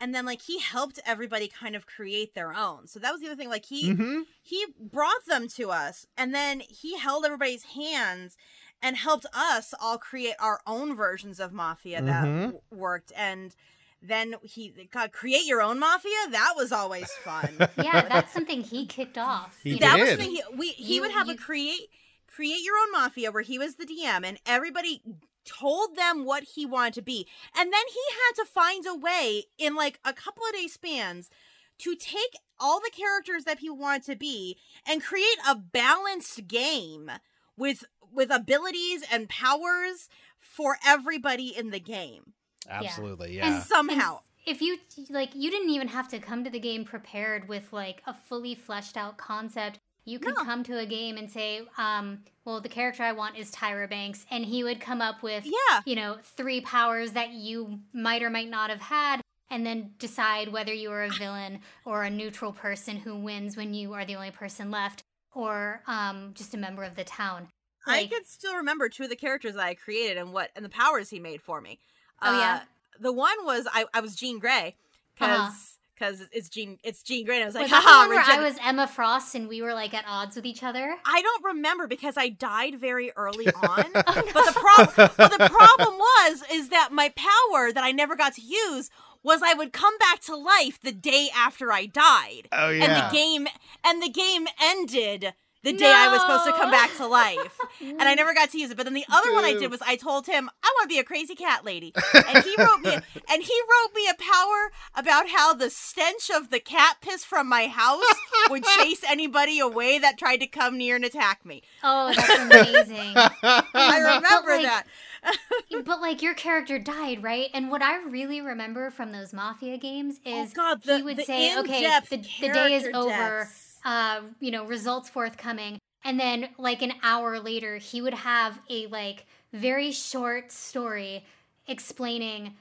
and then like he helped everybody kind of create their own. So that was the other thing. Like he hmm he brought them to us, and then he held everybody's hands and helped us all create our own versions of mafia that Mhm. w- worked. And then he God create your own mafia. That was always fun. Yeah, that's something he kicked off. He you that know? was something. He, we, he You- would have you- a create create your own mafia where he was the DM and everybody told them what he wanted to be. And then he had to find a way in like a couple of day spans to take all the characters that people wanted to be and create a balanced game with with abilities and powers for everybody in the game. Absolutely, And yeah. Somehow. if you like you didn't even have to come to the game prepared with like a fully fleshed out concept you could No. come to a game and say um well the character i want is tyra banks and he would come up with Yeah. you know three powers that you might or might not have had and then decide whether you are a villain or a neutral person who wins when you are the only person left or um just a member of the town I can still remember two of the characters that I created and what and the powers he made for me. Oh, yeah? Uh, the one was I, I was Jean Grey Uh-huh. because it's Jean it's Jean Grey and I was like was that the haha one where i was emma frost and we were like at odds with each other I don't remember because I died very early on. Oh, But the problem but the problem was is that my power that I never got to use was I would come back to life the day after I died. oh yeah. And the game and the game ended the day I was supposed to come back to life. and I never got to use it. But then the other one I did was I told him I want to be a crazy cat lady, and he wrote me and he wrote me a power about how the stench of the cat piss from my house would chase anybody away that tried to come near and attack me. oh that's amazing I remember like, that. But like your character died, right? And what I really remember from those mafia games Oh is God, the, he would say, "Okay, in-depth the, the day is character over. Deaths. Uh, you know, results forthcoming." And then like an hour later, he would have a like very short story explaining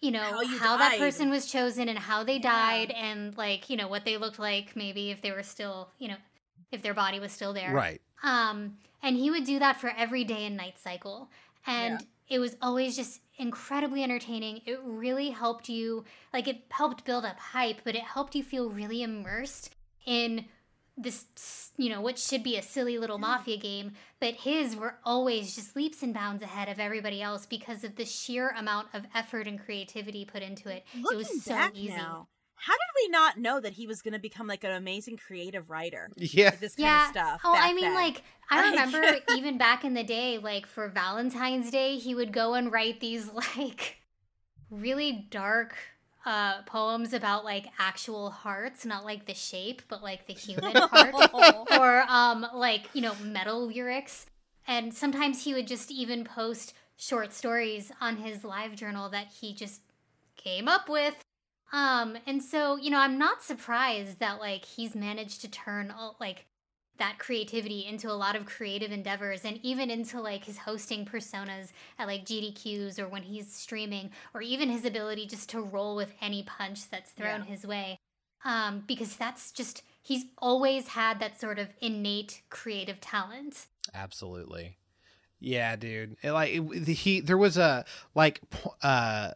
you know How you how that person was chosen and how they died and like you know what they looked like maybe if they were still you know if their body was still there right. um, and he would do that for every day and night cycle. And it was always just incredibly entertaining. It really helped you, like, it helped build up hype, but it helped you feel really immersed in this, you know, what should be a silly little mafia game. But his were always just leaps and bounds ahead of everybody else because of the sheer amount of effort and creativity put into it. Looking it was so back easy. now, how did we not know that he was going to become like an amazing creative writer? Yeah. With this kind yeah. of stuff. Oh, I mean, then? like I remember even back in the day, like for Valentine's Day, he would go and write these like really dark uh poems about like actual hearts, not like the shape, but like the human heart, or um like you know metal lyrics. And sometimes he would just even post short stories on his live journal that he just came up with. Um, and so, you know, I'm not surprised that like he's managed to turn all, like that creativity into a lot of creative endeavors and even into like his hosting personas at like GDQs or when he's streaming or even his ability just to roll with any punch that's thrown Yeah. his way. Um, because that's just he's always had that sort of innate creative talent. Absolutely. Yeah, dude. It, like it, he, there was a like uh,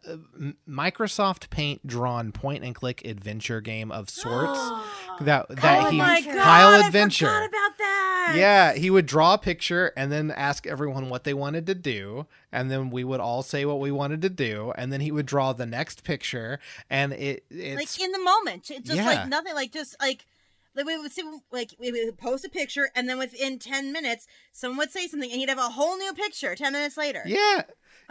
Microsoft Paint drawn point and click adventure game of sorts that that Kyle he oh my Adventure. god, Kyle Adventure. forgot about that. Yeah, he would draw a picture and then ask everyone what they wanted to do, and then we would all say what we wanted to do, and then he would draw the next picture, and it it's like in the moment, It just Yeah. like nothing, like just like. Like we would see, like we would post a picture, and then within ten minutes, someone would say something, and he'd have a whole new picture. Ten minutes later, yeah,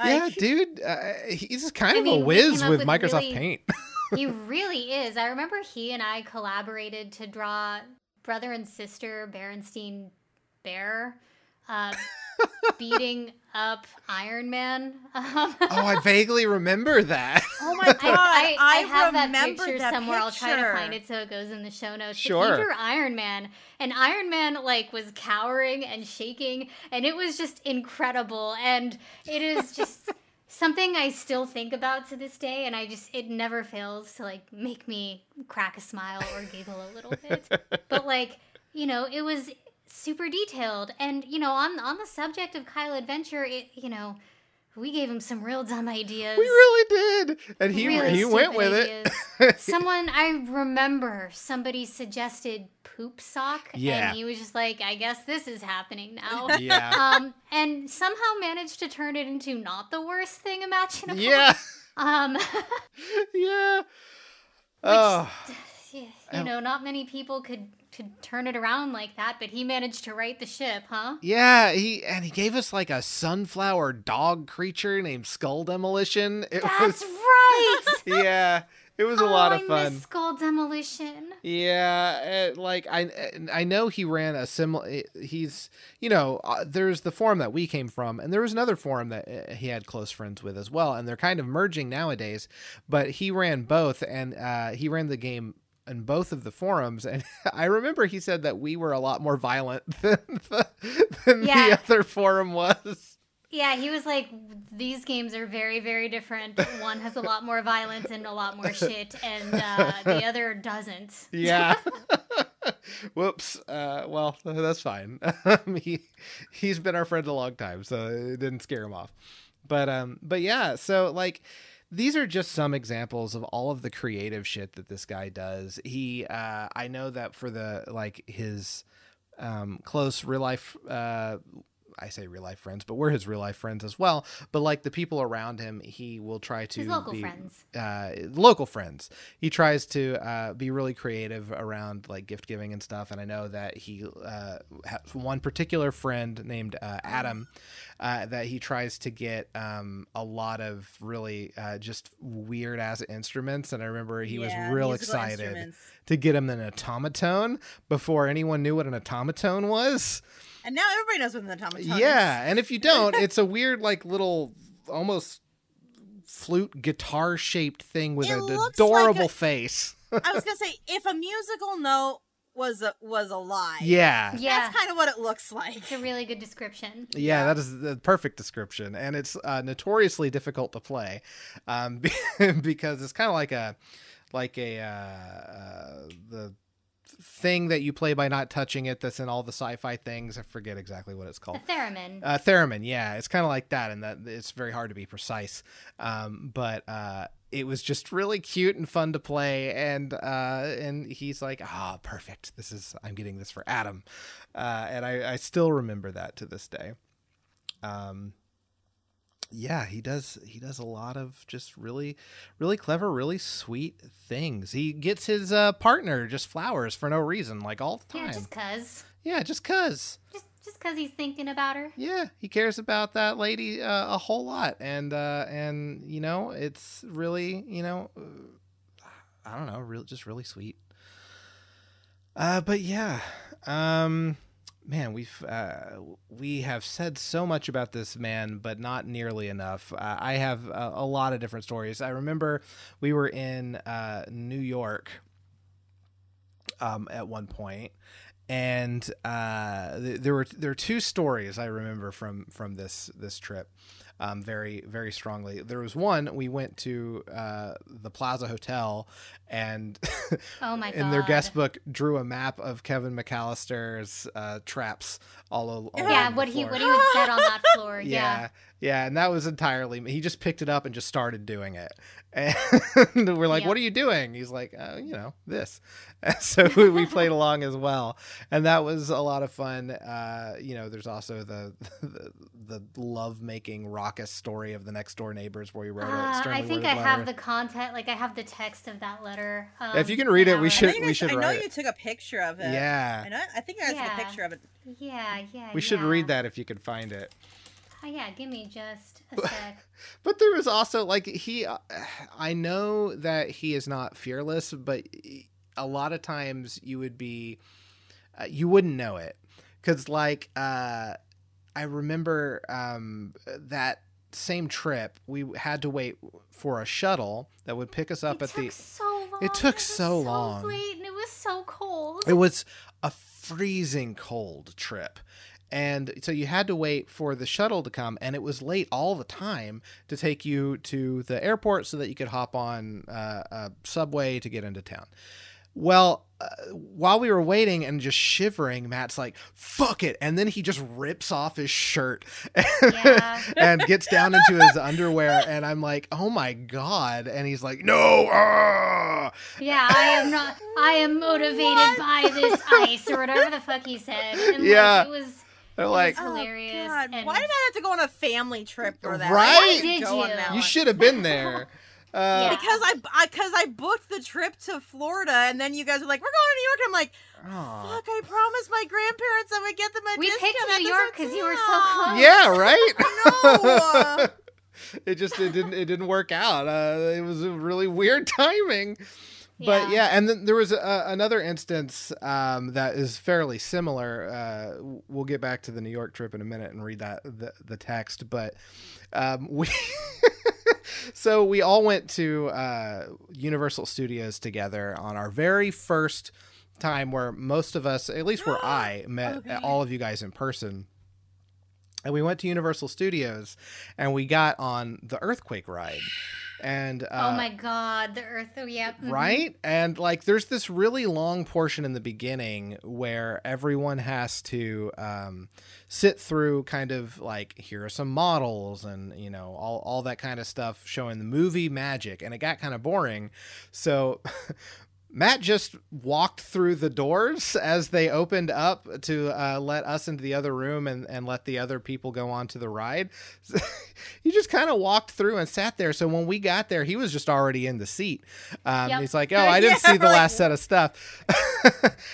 yeah, dude. Uh, he's kind I of mean, a whiz with with Microsoft really- Paint. he really is. I remember he and I collaborated to draw brother and sister Berenstein bear uh, beating up Iron Man. Um, oh, I vaguely remember that. Oh my god, I, I, I have that remember picture that somewhere. I'll try to find it so it goes in the show notes. But Sure. he drew Iron Man, and Iron Man like was cowering and shaking, and it was just incredible. And it is just something I still think about to this day, and I just it never fails to like make me crack a smile or giggle a little bit. but like you know, it was super detailed, and you know, on on the subject of Kyle Adventure, it you know. We gave him some real dumb ideas we really did, and he really he went with ideas. it. Someone I remember somebody suggested poop sock, Yeah. and he was just like, "I guess this is happening now." yeah, um, and somehow managed to turn it into not the worst thing imaginable. yeah, Um, yeah. Oh, you know, not many people could could turn it around like that, but he managed to right the ship, huh? yeah. He and he gave us like a sunflower dog creature named Skull Demolition. It That's was right. yeah. It was a oh, lot of I fun. Skull Demolition. Yeah, uh, like I I know he ran a similar. He's you know uh, there's the forum that we came from, and there was another forum that uh, he had close friends with as well, and they're kind of merging nowadays. But he ran both, and uh, he ran the game in both of the forums, and I remember he said that we were a lot more violent than the, than Yeah. the other forum was. Yeah, he was like, these games are very, very different. One has a lot more violence and a lot more shit, and uh, the other doesn't. Yeah. Whoops. Uh, well, that's fine. Um, he he's been our friend a long time, so it didn't scare him off. But um, but yeah. So like, these are just some examples of all of the creative shit that this guy does. He, uh, I know that for the like his um close real life uh I say real life friends, but we're his real life friends as well. But like the people around him, he will try to His local be, friends. uh, local friends. He tries to uh, be really creative around like gift giving and stuff. And I know that he uh, has one particular friend named uh, Adam uh, that he tries to get um, a lot of really uh, just weird ass instruments. And I remember he Yeah, was real excited to get him an Otamatone before anyone knew what an Otamatone was. And now everybody knows what an Otamatone is. Yeah, and if you don't, it's a weird like little almost flute guitar shaped thing with It an looks like adorable a- face. I was gonna say if a musical note was a, was a lie. Yeah. Yeah, That's kind of what it looks like. it's a really good description. Yeah, that is the perfect description, and it's uh, notoriously difficult to play, um, because it's kind of like a, like a uh, uh, the thing that you play by not touching it. That's in all the sci-fi things. I forget exactly what it's called. theremin. Uh, theremin, yeah, it's kind of like that, and that it's very hard to be precise. Um, but uh, it was just really cute and fun to play, and uh, and he's like, ah, perfect. This is I'm getting this for Adam, uh, and I, I still remember that to this day. Um, yeah, he does. He does a lot of just really, really clever, really sweet things. He gets his uh, partner just flowers for no reason, like all the time. yeah, just cause. yeah, just cause. Just just cause he's thinking about her. Yeah, he cares about that lady uh, a whole lot, and uh, and you know, it's really you know, I don't know, real just really sweet. Uh, but yeah, um, man, we've uh, we have said so much about this man, but not nearly enough. Uh, I have a, a lot of different stories. I remember we were in uh, New York um, at one point, and uh, th- there were there were two stories I remember from from this this trip. Um, very very strongly. There was one we went to uh, the Plaza Hotel, and Oh my in their guest book drew a map of Kevin McAllister's uh, traps all, all Yeah, over the what he what he would set on that floor. yeah. yeah. Yeah, and that was entirely he just picked it up and just started doing it, and we're like, Yeah. "What are you doing?" He's like, uh, "You know, this." And so we we played along as well, and that was a lot of fun. Uh, you know, there's also the the, the love making raucous story of the next door neighbors where he wrote Uh, I think worded I have the content, like I have the text of that letter. Um, If you can read it, we should- I, think I, we sh- should I know write you took a picture of it. Yeah. I know. I think I took Yeah. a picture of it. Yeah, yeah. We should read that if you could find it. Oh, yeah, give me just a sec. But there was also like he uh, I know that he is not fearless, but a lot of times you would be uh, you wouldn't know it because like uh, I remember um, that same trip we had to wait for a shuttle that would pick us up it at took the. so long. It took was so long. late, and it was so cold. It was a freezing cold trip. And so you had to wait for the shuttle to come, and it was late all the time to take you to the airport so that you could hop on uh, a subway to get into town. Well, uh, while we were waiting and just shivering, Matt's like, fuck it. And then he just rips off his shirt Yeah. and gets down into his underwear. And I'm like, oh my God. And he's like, no. ah." Yeah, I am not. I am motivated by this ice or whatever the fuck he said. And Yeah. like, it was. They're like, was hilarious. Oh, God. and- Why did I have to go on a family trip for that? Right? Why didn't did go on you? you should have been there. Uh, Yeah. Because I, because I booked the trip to Florida, and then you guys were like, "We're going to New York." And I'm like, Aw. "Fuck! I promised my grandparents I would get them a We discount picked at New this York 'cause you were so hotel." close. Yeah, right. No. it just it didn't it didn't work out. Uh, it was a really weird timing. But Yeah. yeah, and then there was a, another instance um, that is fairly similar. Uh, we'll get back to the New York trip in a minute and read that the, the text. But um, we so we all went to uh, Universal Studios together on our very first time, where most of us, at least where I met Okay. all of you guys in person. And we went to Universal Studios, and we got on the Earthquake ride. And uh, oh my god, the Earth. Oh yeah. mhm. right and like there's this really long portion in the beginning where everyone has to um, sit through kind of like here are some models and you know all, all that kind of stuff showing the movie magic and it got kind of boring so Matt just walked through the doors as they opened up to uh, let us into the other room and, and let the other people go on to the ride. he just kind of walked through and sat there. So when we got there, he was just already in the seat. Um, Yep. He's like, "Oh, I didn't Yeah, see the right. last set of stuff."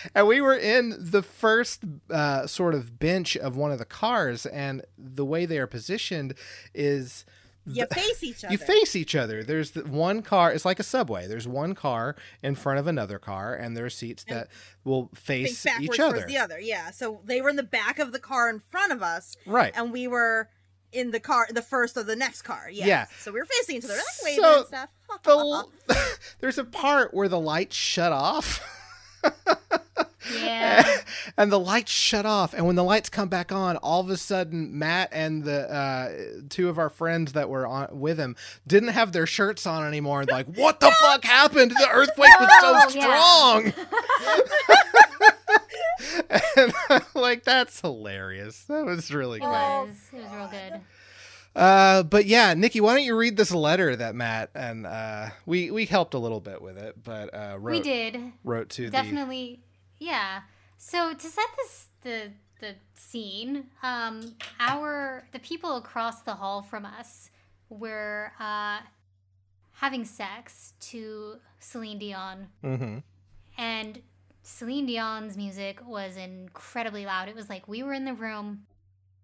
and we were in the first uh, sort of bench of one of the cars, and the way they are positioned is you face each other. you face each other. There's the one car. It's like a subway. There's one car in front of another car, and there are seats And that will face, face each other. the other. Yeah. So they were in the back of the car in front of us, Right. and we were in the car, the first of the next car. Yeah. Yeah. So we were facing each other, like waving So, and stuff. The, there's a part where the lights shut off. Yeah. and the lights shut off and when the lights come back on all of a sudden matt and the uh, two of our friends that were on with him didn't have their shirts on anymore and like what the fuck happened the earthquake was Oh, so strong and I'm like that's hilarious that was really It great was. It was real good. uh, but yeah nikki why don't you read this letter that matt and uh, we we helped a little bit with it but uh, wrote, We did. wrote to the Definitely. Yeah. So to set this the the scene, um, our the people across the hall from us were uh, having sex to Celine Dion, hmm and Celine Dion's music was incredibly loud. It was like we were in the room,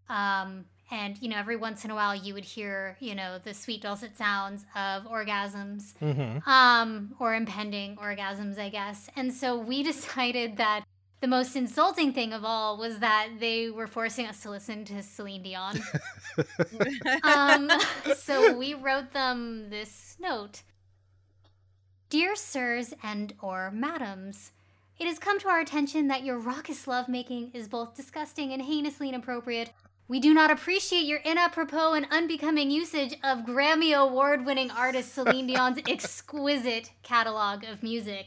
um, and you know every once in a while you would hear you know the sweet dulcet sounds of orgasms hmm um, or impending orgasms, I guess. And so we decided that the most insulting thing of all was that they were forcing us to listen to Celine Dion. um, so we wrote them this note. Dear sirs and or madams, it has come to our attention that your raucous lovemaking is both disgusting and heinously inappropriate. We do not appreciate your inapropos and unbecoming usage of Grammy Award winning artist Celine Dion's exquisite catalog of music.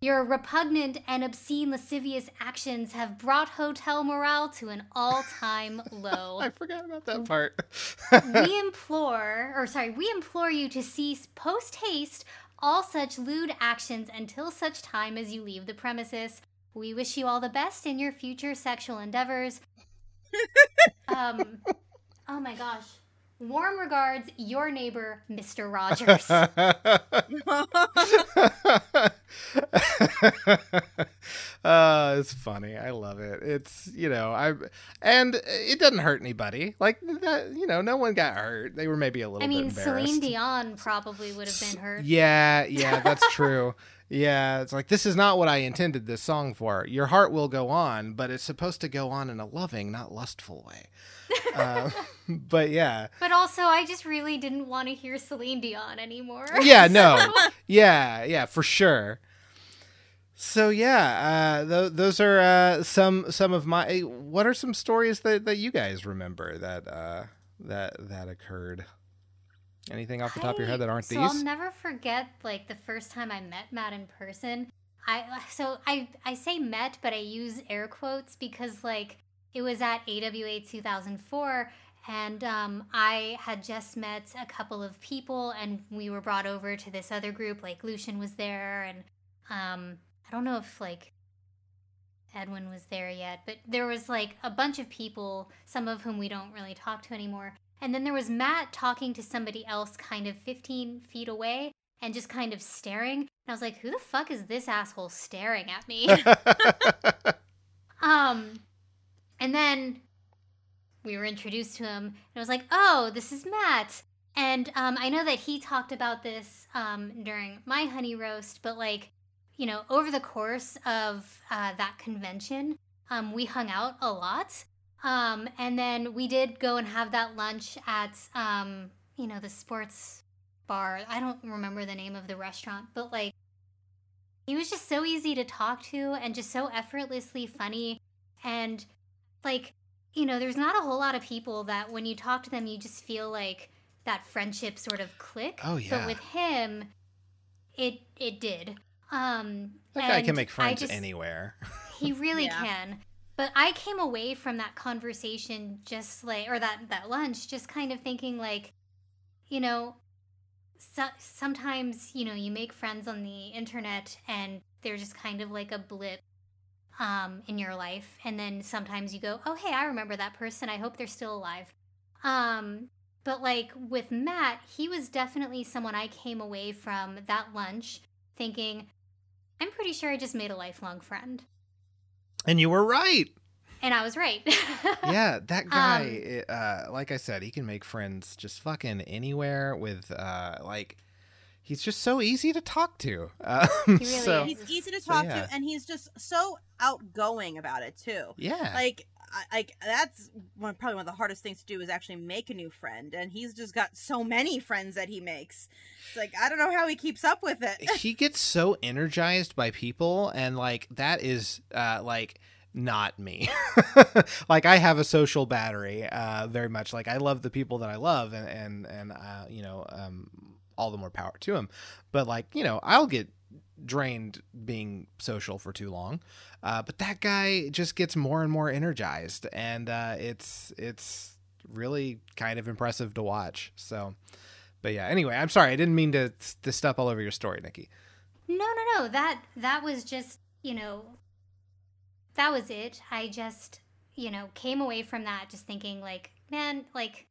Your repugnant and obscene lascivious actions have brought hotel morale to an all time low i forgot about that part we implore, or sorry, we implore you to cease post haste all such lewd actions until such time as you leave the premises. We wish you all the best in your future sexual endeavors. Um, oh my gosh. Warm regards, your neighbor, Mr. Rogers. uh, it's funny. I love it. It's you know I and it doesn't hurt anybody. Like that, you know, no one got hurt. They were maybe a little. I mean, bit embarrassed. Celine Dion probably would have been hurt. Yeah, yeah, that's true. Yeah, it's like this is not what I intended this song for. Your heart will go on, but it's supposed to go on in a loving, not lustful way. uh, but yeah, But also, I just really didn't want to hear Celine Dion anymore. yeah, no, yeah, yeah, for sure. So yeah, uh, th- those are uh, some some of my. What are some stories that, that you guys remember that uh, that that occurred? Anything off the top of your head that aren't so these? I'll never forget like the first time I met Matt in person. I so I I say met, but I use air quotes because like it was at AWA 2004, and um, I had just met a couple of people, and we were brought over to this other group. Like Lucian was there, and um, I don't know if like Edwin was there yet, but there was like a bunch of people, some of whom we don't really talk to anymore. And then there was Matt talking to somebody else kind of 15 feet away and just kind of staring. And I was like, who the fuck is this asshole staring at me? um, and then we were introduced to him, and I was like, oh, this is Matt. And um, I know that he talked about this um, during my honey roast, but like, you know, over the course of uh, that convention, um, we hung out a lot. Um, and then we did go and have that lunch at, um, you know, the sports bar. I don't remember the name of the restaurant, but like, he was just so easy to talk to and just so effortlessly funny. And like, you know, there's not a whole lot of people that when you talk to them, you just feel like that friendship sort of click. Oh, yeah. But with him, it it did. Um, that guy can make friends just- anywhere. he really Yeah. can. But I came away from that conversation just like, or that that lunch, just kind of thinking like, you know, so, sometimes you know you make friends on the internet and they're just kind of like a blip um, in your life, and then sometimes you go, oh hey, I remember that person. I hope they're still alive. Um, but like with Matt, he was definitely someone I came away from that lunch thinking, I'm pretty sure I just made a lifelong friend. And you were right. And I was right. yeah, that guy, Um, it, uh, like I said, he can make friends just fucking anywhere with, uh, like, he's just so easy to talk to. Um, really so, is. He's easy to So, talk yeah. to, and he's just so outgoing about it too. yeah. Like, I- like that's one probably one of the hardest things to do is actually make a new friend, and he's just got so many friends that he makes. It's like I don't know how he keeps up with it. he gets so energized by people and like that is uh like not me like i have a social battery uh very much like i love the people that i love and and and uh you know um all the more power to him but like you know i'll get drained being social for too long uh but that guy just gets more and more energized and uh it's it's really kind of impressive to watch so but yeah anyway i'm sorry i didn't mean to to step all over your story nikki no, no, no. That that was just, you know, that was it. I just, you know, came away from that just thinking like, man, like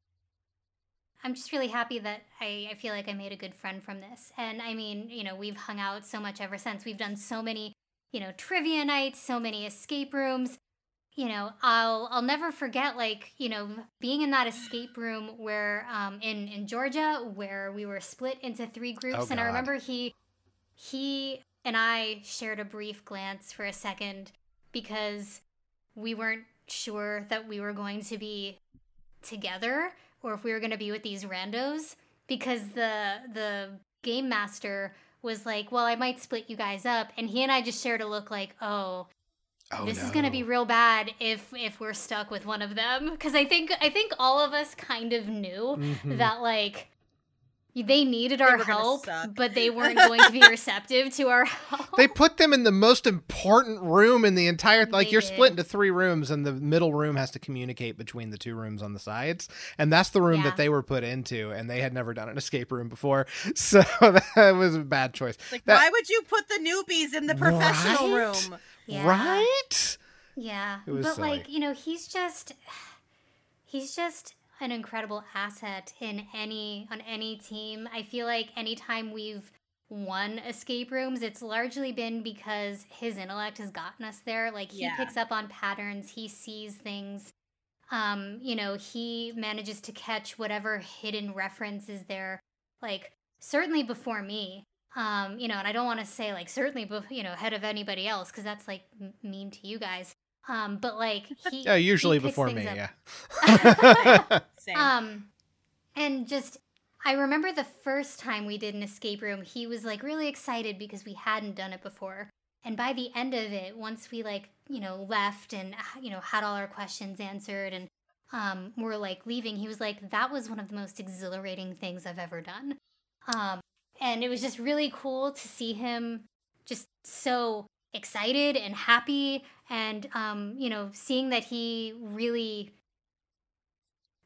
I'm just really happy that I, I feel like I made a good friend from this. And I mean, you know, we've hung out so much ever since. We've done so many, you know, trivia nights, so many escape rooms. You know, I'll I'll never forget like, you know, being in that escape room where um in in Georgia where we were split into three groups Oh, and I remember he he and I shared a brief glance for a second because we weren't sure that we were going to be together or if we were going to be with these randos because the the game master was like, "Well, I might split you guys up." And he and I just shared a look like, "Oh, oh this is going to be real bad if if we're stuck with one of them." Cuz I think I think all of us kind of knew Mhm. that like they needed our were gonna help, but they weren't going to be receptive to our help. They put them in the most important room in the entire like They you're did. split into three rooms and the middle room has to communicate between the two rooms on the sides. And that's the room Yeah. that they were put into and they had never done an escape room before. So that was a bad choice. Like, That- why would you put the newbies in the professional Right? room? Yeah. Right? Yeah, It was but silly. like you know, he's just he's just an incredible asset in any on any team. I feel like anytime we've won escape rooms, it's largely been because his intellect has gotten us there. Like he Yeah. picks up on patterns, he sees things. Um, you know, he manages to catch whatever hidden reference is there. Like certainly before me. Um, you know, and I don't want to say like certainly, bef- you know, ahead of anybody else because that's like m- mean to you guys. Um, but like he Yeah, usually he before me. up. Yeah. Same. Um, and just, I remember the first time we did an escape room, he was like really excited because we hadn't done it before. And by the end of it, once we like, you know, left and, you know, had all our questions answered and um, were like leaving, he was like, that was one of the most exhilarating things I've ever done. Um, and it was just really cool to see him just so excited and happy and, um, you know, seeing that he really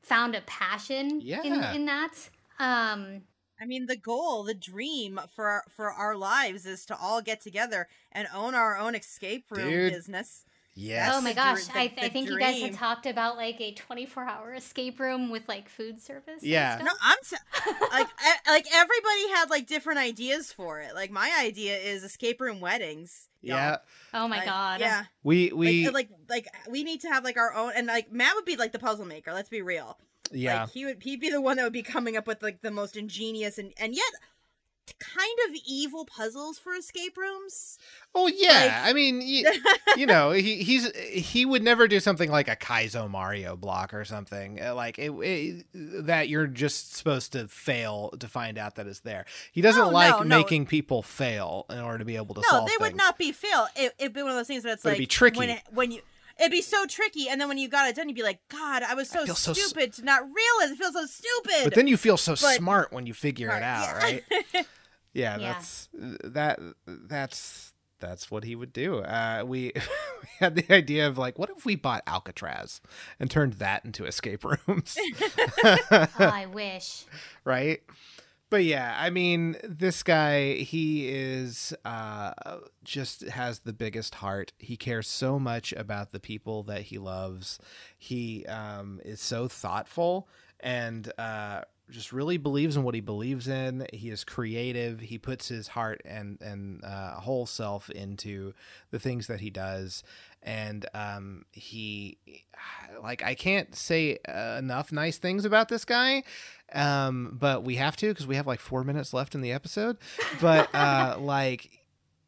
found a passion in, in that. Um, I mean, the goal, the dream for our, for our lives is to all get together and own our own escape room Dude. business. Yes. oh my gosh, the- I, I the think you guys had talked about like a 24 hour escape room with like food service. Yeah. No, I'm t- like e- like everybody had like different ideas for it. Like my idea is escape room weddings. y'all. Yeah. oh my Like, god. Yeah. We we like, like like we need to have like our own and like Matt would be like the puzzle maker. Let's be real. yeah. Like he would he'd be the one that would be coming up with like the most ingenious and and yet kind of evil puzzles for escape rooms. Oh yeah. like- I mean, you, you know, he he's he would never do something like a Kaizo Mario block or something uh, like it, it- that you're just supposed to fail to find out that it's there. He doesn't No, like no, no. making people fail in order to be able to solve no, solve they would not be fail. It, it'd be one of those things where it's But like be tricky. when it, when you. It'd be so tricky, and then when you got it done, you'd be like, "God, I was so, feel so stupid to not realize. It feels so stupid." But then you feel so But- smart when you figure it out, right? Yeah. Yeah, Yeah. that's that that's that's what he would do. Uh, we, we had the idea of like, what if we bought Alcatraz and turned that into escape rooms, Oh, I wish. right? But yeah, I mean, this guy, he is uh, just has the biggest heart. He cares so much about the people that he loves. He um, is so thoughtful and uh, just really believes in what he believes in. He is creative. He puts his heart and and uh, whole self into the things that he does, and um, he like I can't say enough nice things about this guy. Um, but we have to because we have like four minutes left in the episode. But uh, like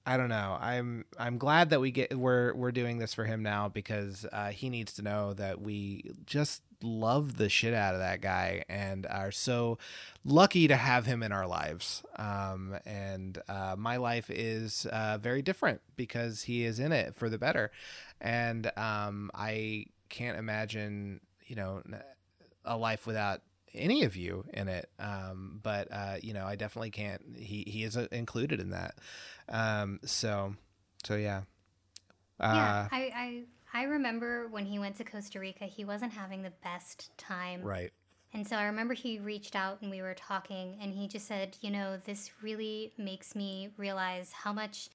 I don't know. I'm I'm glad that we get we're we're doing this for him now because uh, he needs to know that we just love the shit out of that guy and are so lucky to have him in our lives. Um, and uh, my life is uh, very different because he is in it for the better, and um, I can't imagine you know a life without any of you in it. Um, but uh, you know, I definitely can't. He he is uh, included in that. Um, so so yeah. Uh, yeah, I, I I remember when he went to Costa Rica, he wasn't having the best time. right. And so I remember he reached out and we were talking, and he just said, You know, this really makes me realize how much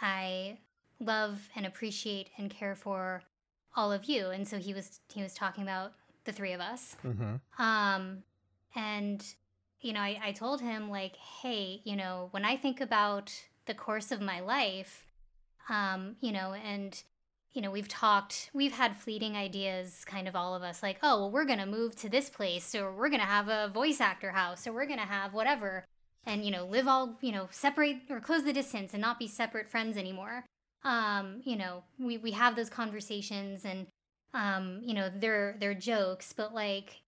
I love and appreciate and care for all of you. And so he was he was talking about the three of us. Mm-hmm. Um, and you know, I, I told him like, hey, you know, when I think about the course of my life, um, you know, and you know, we've talked, we've had fleeting ideas, kind of all of us, like, oh, well, we're gonna move to this place, or we're gonna have a voice actor house, or we're gonna have whatever, and you know, live all, you know, separate or close the distance and not be separate friends anymore. Um, you know, we we have those conversations, and um, you know, they're they're jokes, but like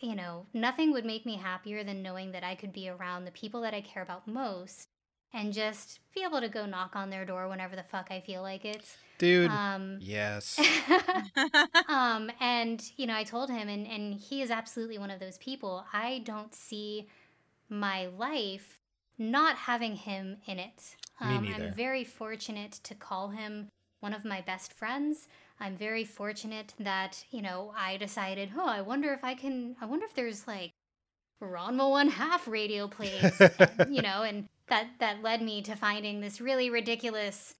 you know, nothing would make me happier than knowing that I could be around the people that I care about most and just be able to go knock on their door whenever the fuck I feel like it. Dude. Um, yes. um, and you know, I told him, and and he is absolutely one of those people. I don't see my life not having him in it. Me Um, neither. I'm very fortunate to call him one of my best friends. I'm very fortunate that you know I decided, oh, I wonder if I can. I wonder if there's like Ranma One Half radio plays, and, you know, and that that led me to finding this really ridiculous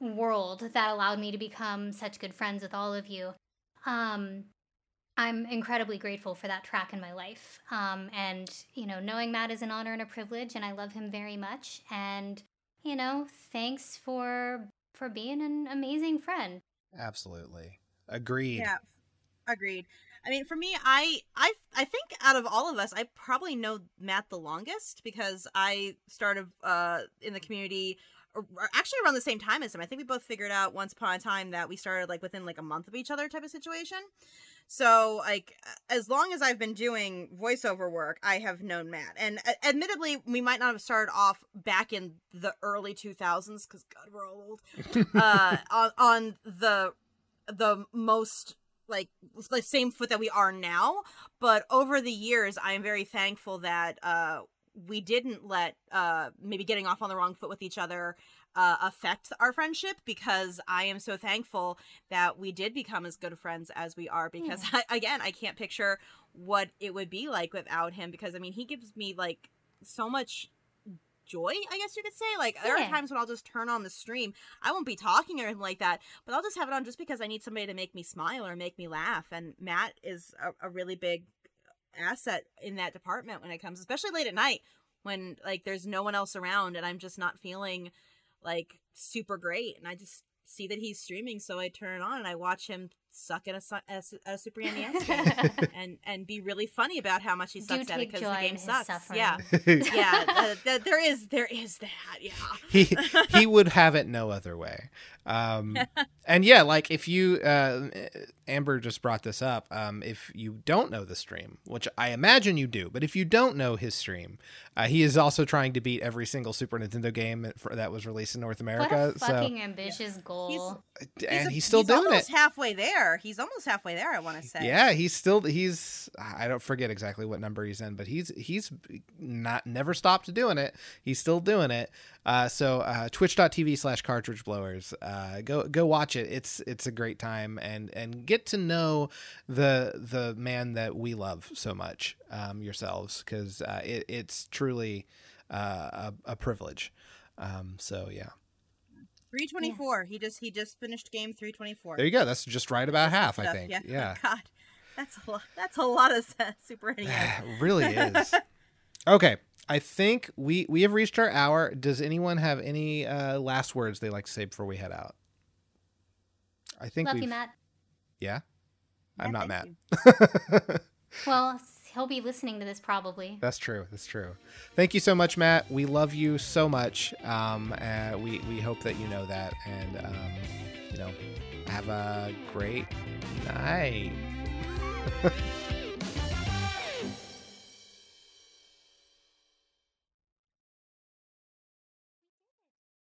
world that allowed me to become such good friends with all of you. Um, I'm incredibly grateful for that track in my life. Um, and, you know, knowing Matt is an honor and a privilege, and I love him very much. And, you know, thanks for for being an amazing friend. Absolutely. Agreed. Yeah, agreed. I mean, for me, I I I think out of all of us, I probably know Matt the longest because I started uh in the community or- actually around the same time as him. I think we both figured out once upon a time that we started like within like a month of each other type of situation. So like as long as I've been doing voiceover work, I have known Matt. And uh, admittedly, we might not have started off back in the early 2000s cuz god, we're all old. uh on on the the most like the same foot that we are now but over the years i am very thankful that uh we didn't let uh maybe getting off on the wrong foot with each other uh affect our friendship because i am so thankful that we did become as good friends as we are because I, again i can't picture what it would be like without him because i mean he gives me like so much joy i guess you could say. Like there are times when i'll just turn on the stream. I won't be talking or anything like that but I'll just have it on just because I need somebody to make me smile or make me laugh. And Matt is a, a really big asset in that department when it comes, especially late at night when like there's no one else around and I'm just not feeling like super great. And I just see that he's streaming, so I turn it on and I watch him suck at a, a, a Super NES game and and be really funny about how much he Do sucks at it because the game sucks. suffering. Yeah, yeah. uh, th- there is there is that. Yeah. he he would have it no other way. Um, and yeah, like if you uh, Amber just brought this up. Um, if you don't know the stream, which I imagine you do, but if you don't know his stream, uh, he is also trying to beat every single Super Nintendo game for, that was released in North What America. a so ambitious goal. and a- he's still doing it. almost halfway there. He's almost halfway there. I want to say. Yeah, he's still he's I don't forget exactly what number he's in, but he's he's not never stopped doing it. He's still doing it. Uh, so uh, twitch.tv slash cartridge blowers. Uh, go go watch it. It's it's a great time and and get to know the the man that we love so much um, yourselves because uh, it, it's truly uh, a, a privilege. Um, so yeah, 324. He just he just finished game 324. there you go. That's just right about half, I think. Yeah. yeah. God, that's a lot. That's a lot of Super NES. Really is. okay. I think we we have reached our hour. Does anyone have any uh, last words they like to say before we head out? I think Love we've you, Matt. yeah. I'm not Matt. thank you. Well, he'll be listening to this probably. That's true. That's true. Thank you so much, Matt. We love you so much. Um, uh, we we hope that you know that, and um, you know, have a great night.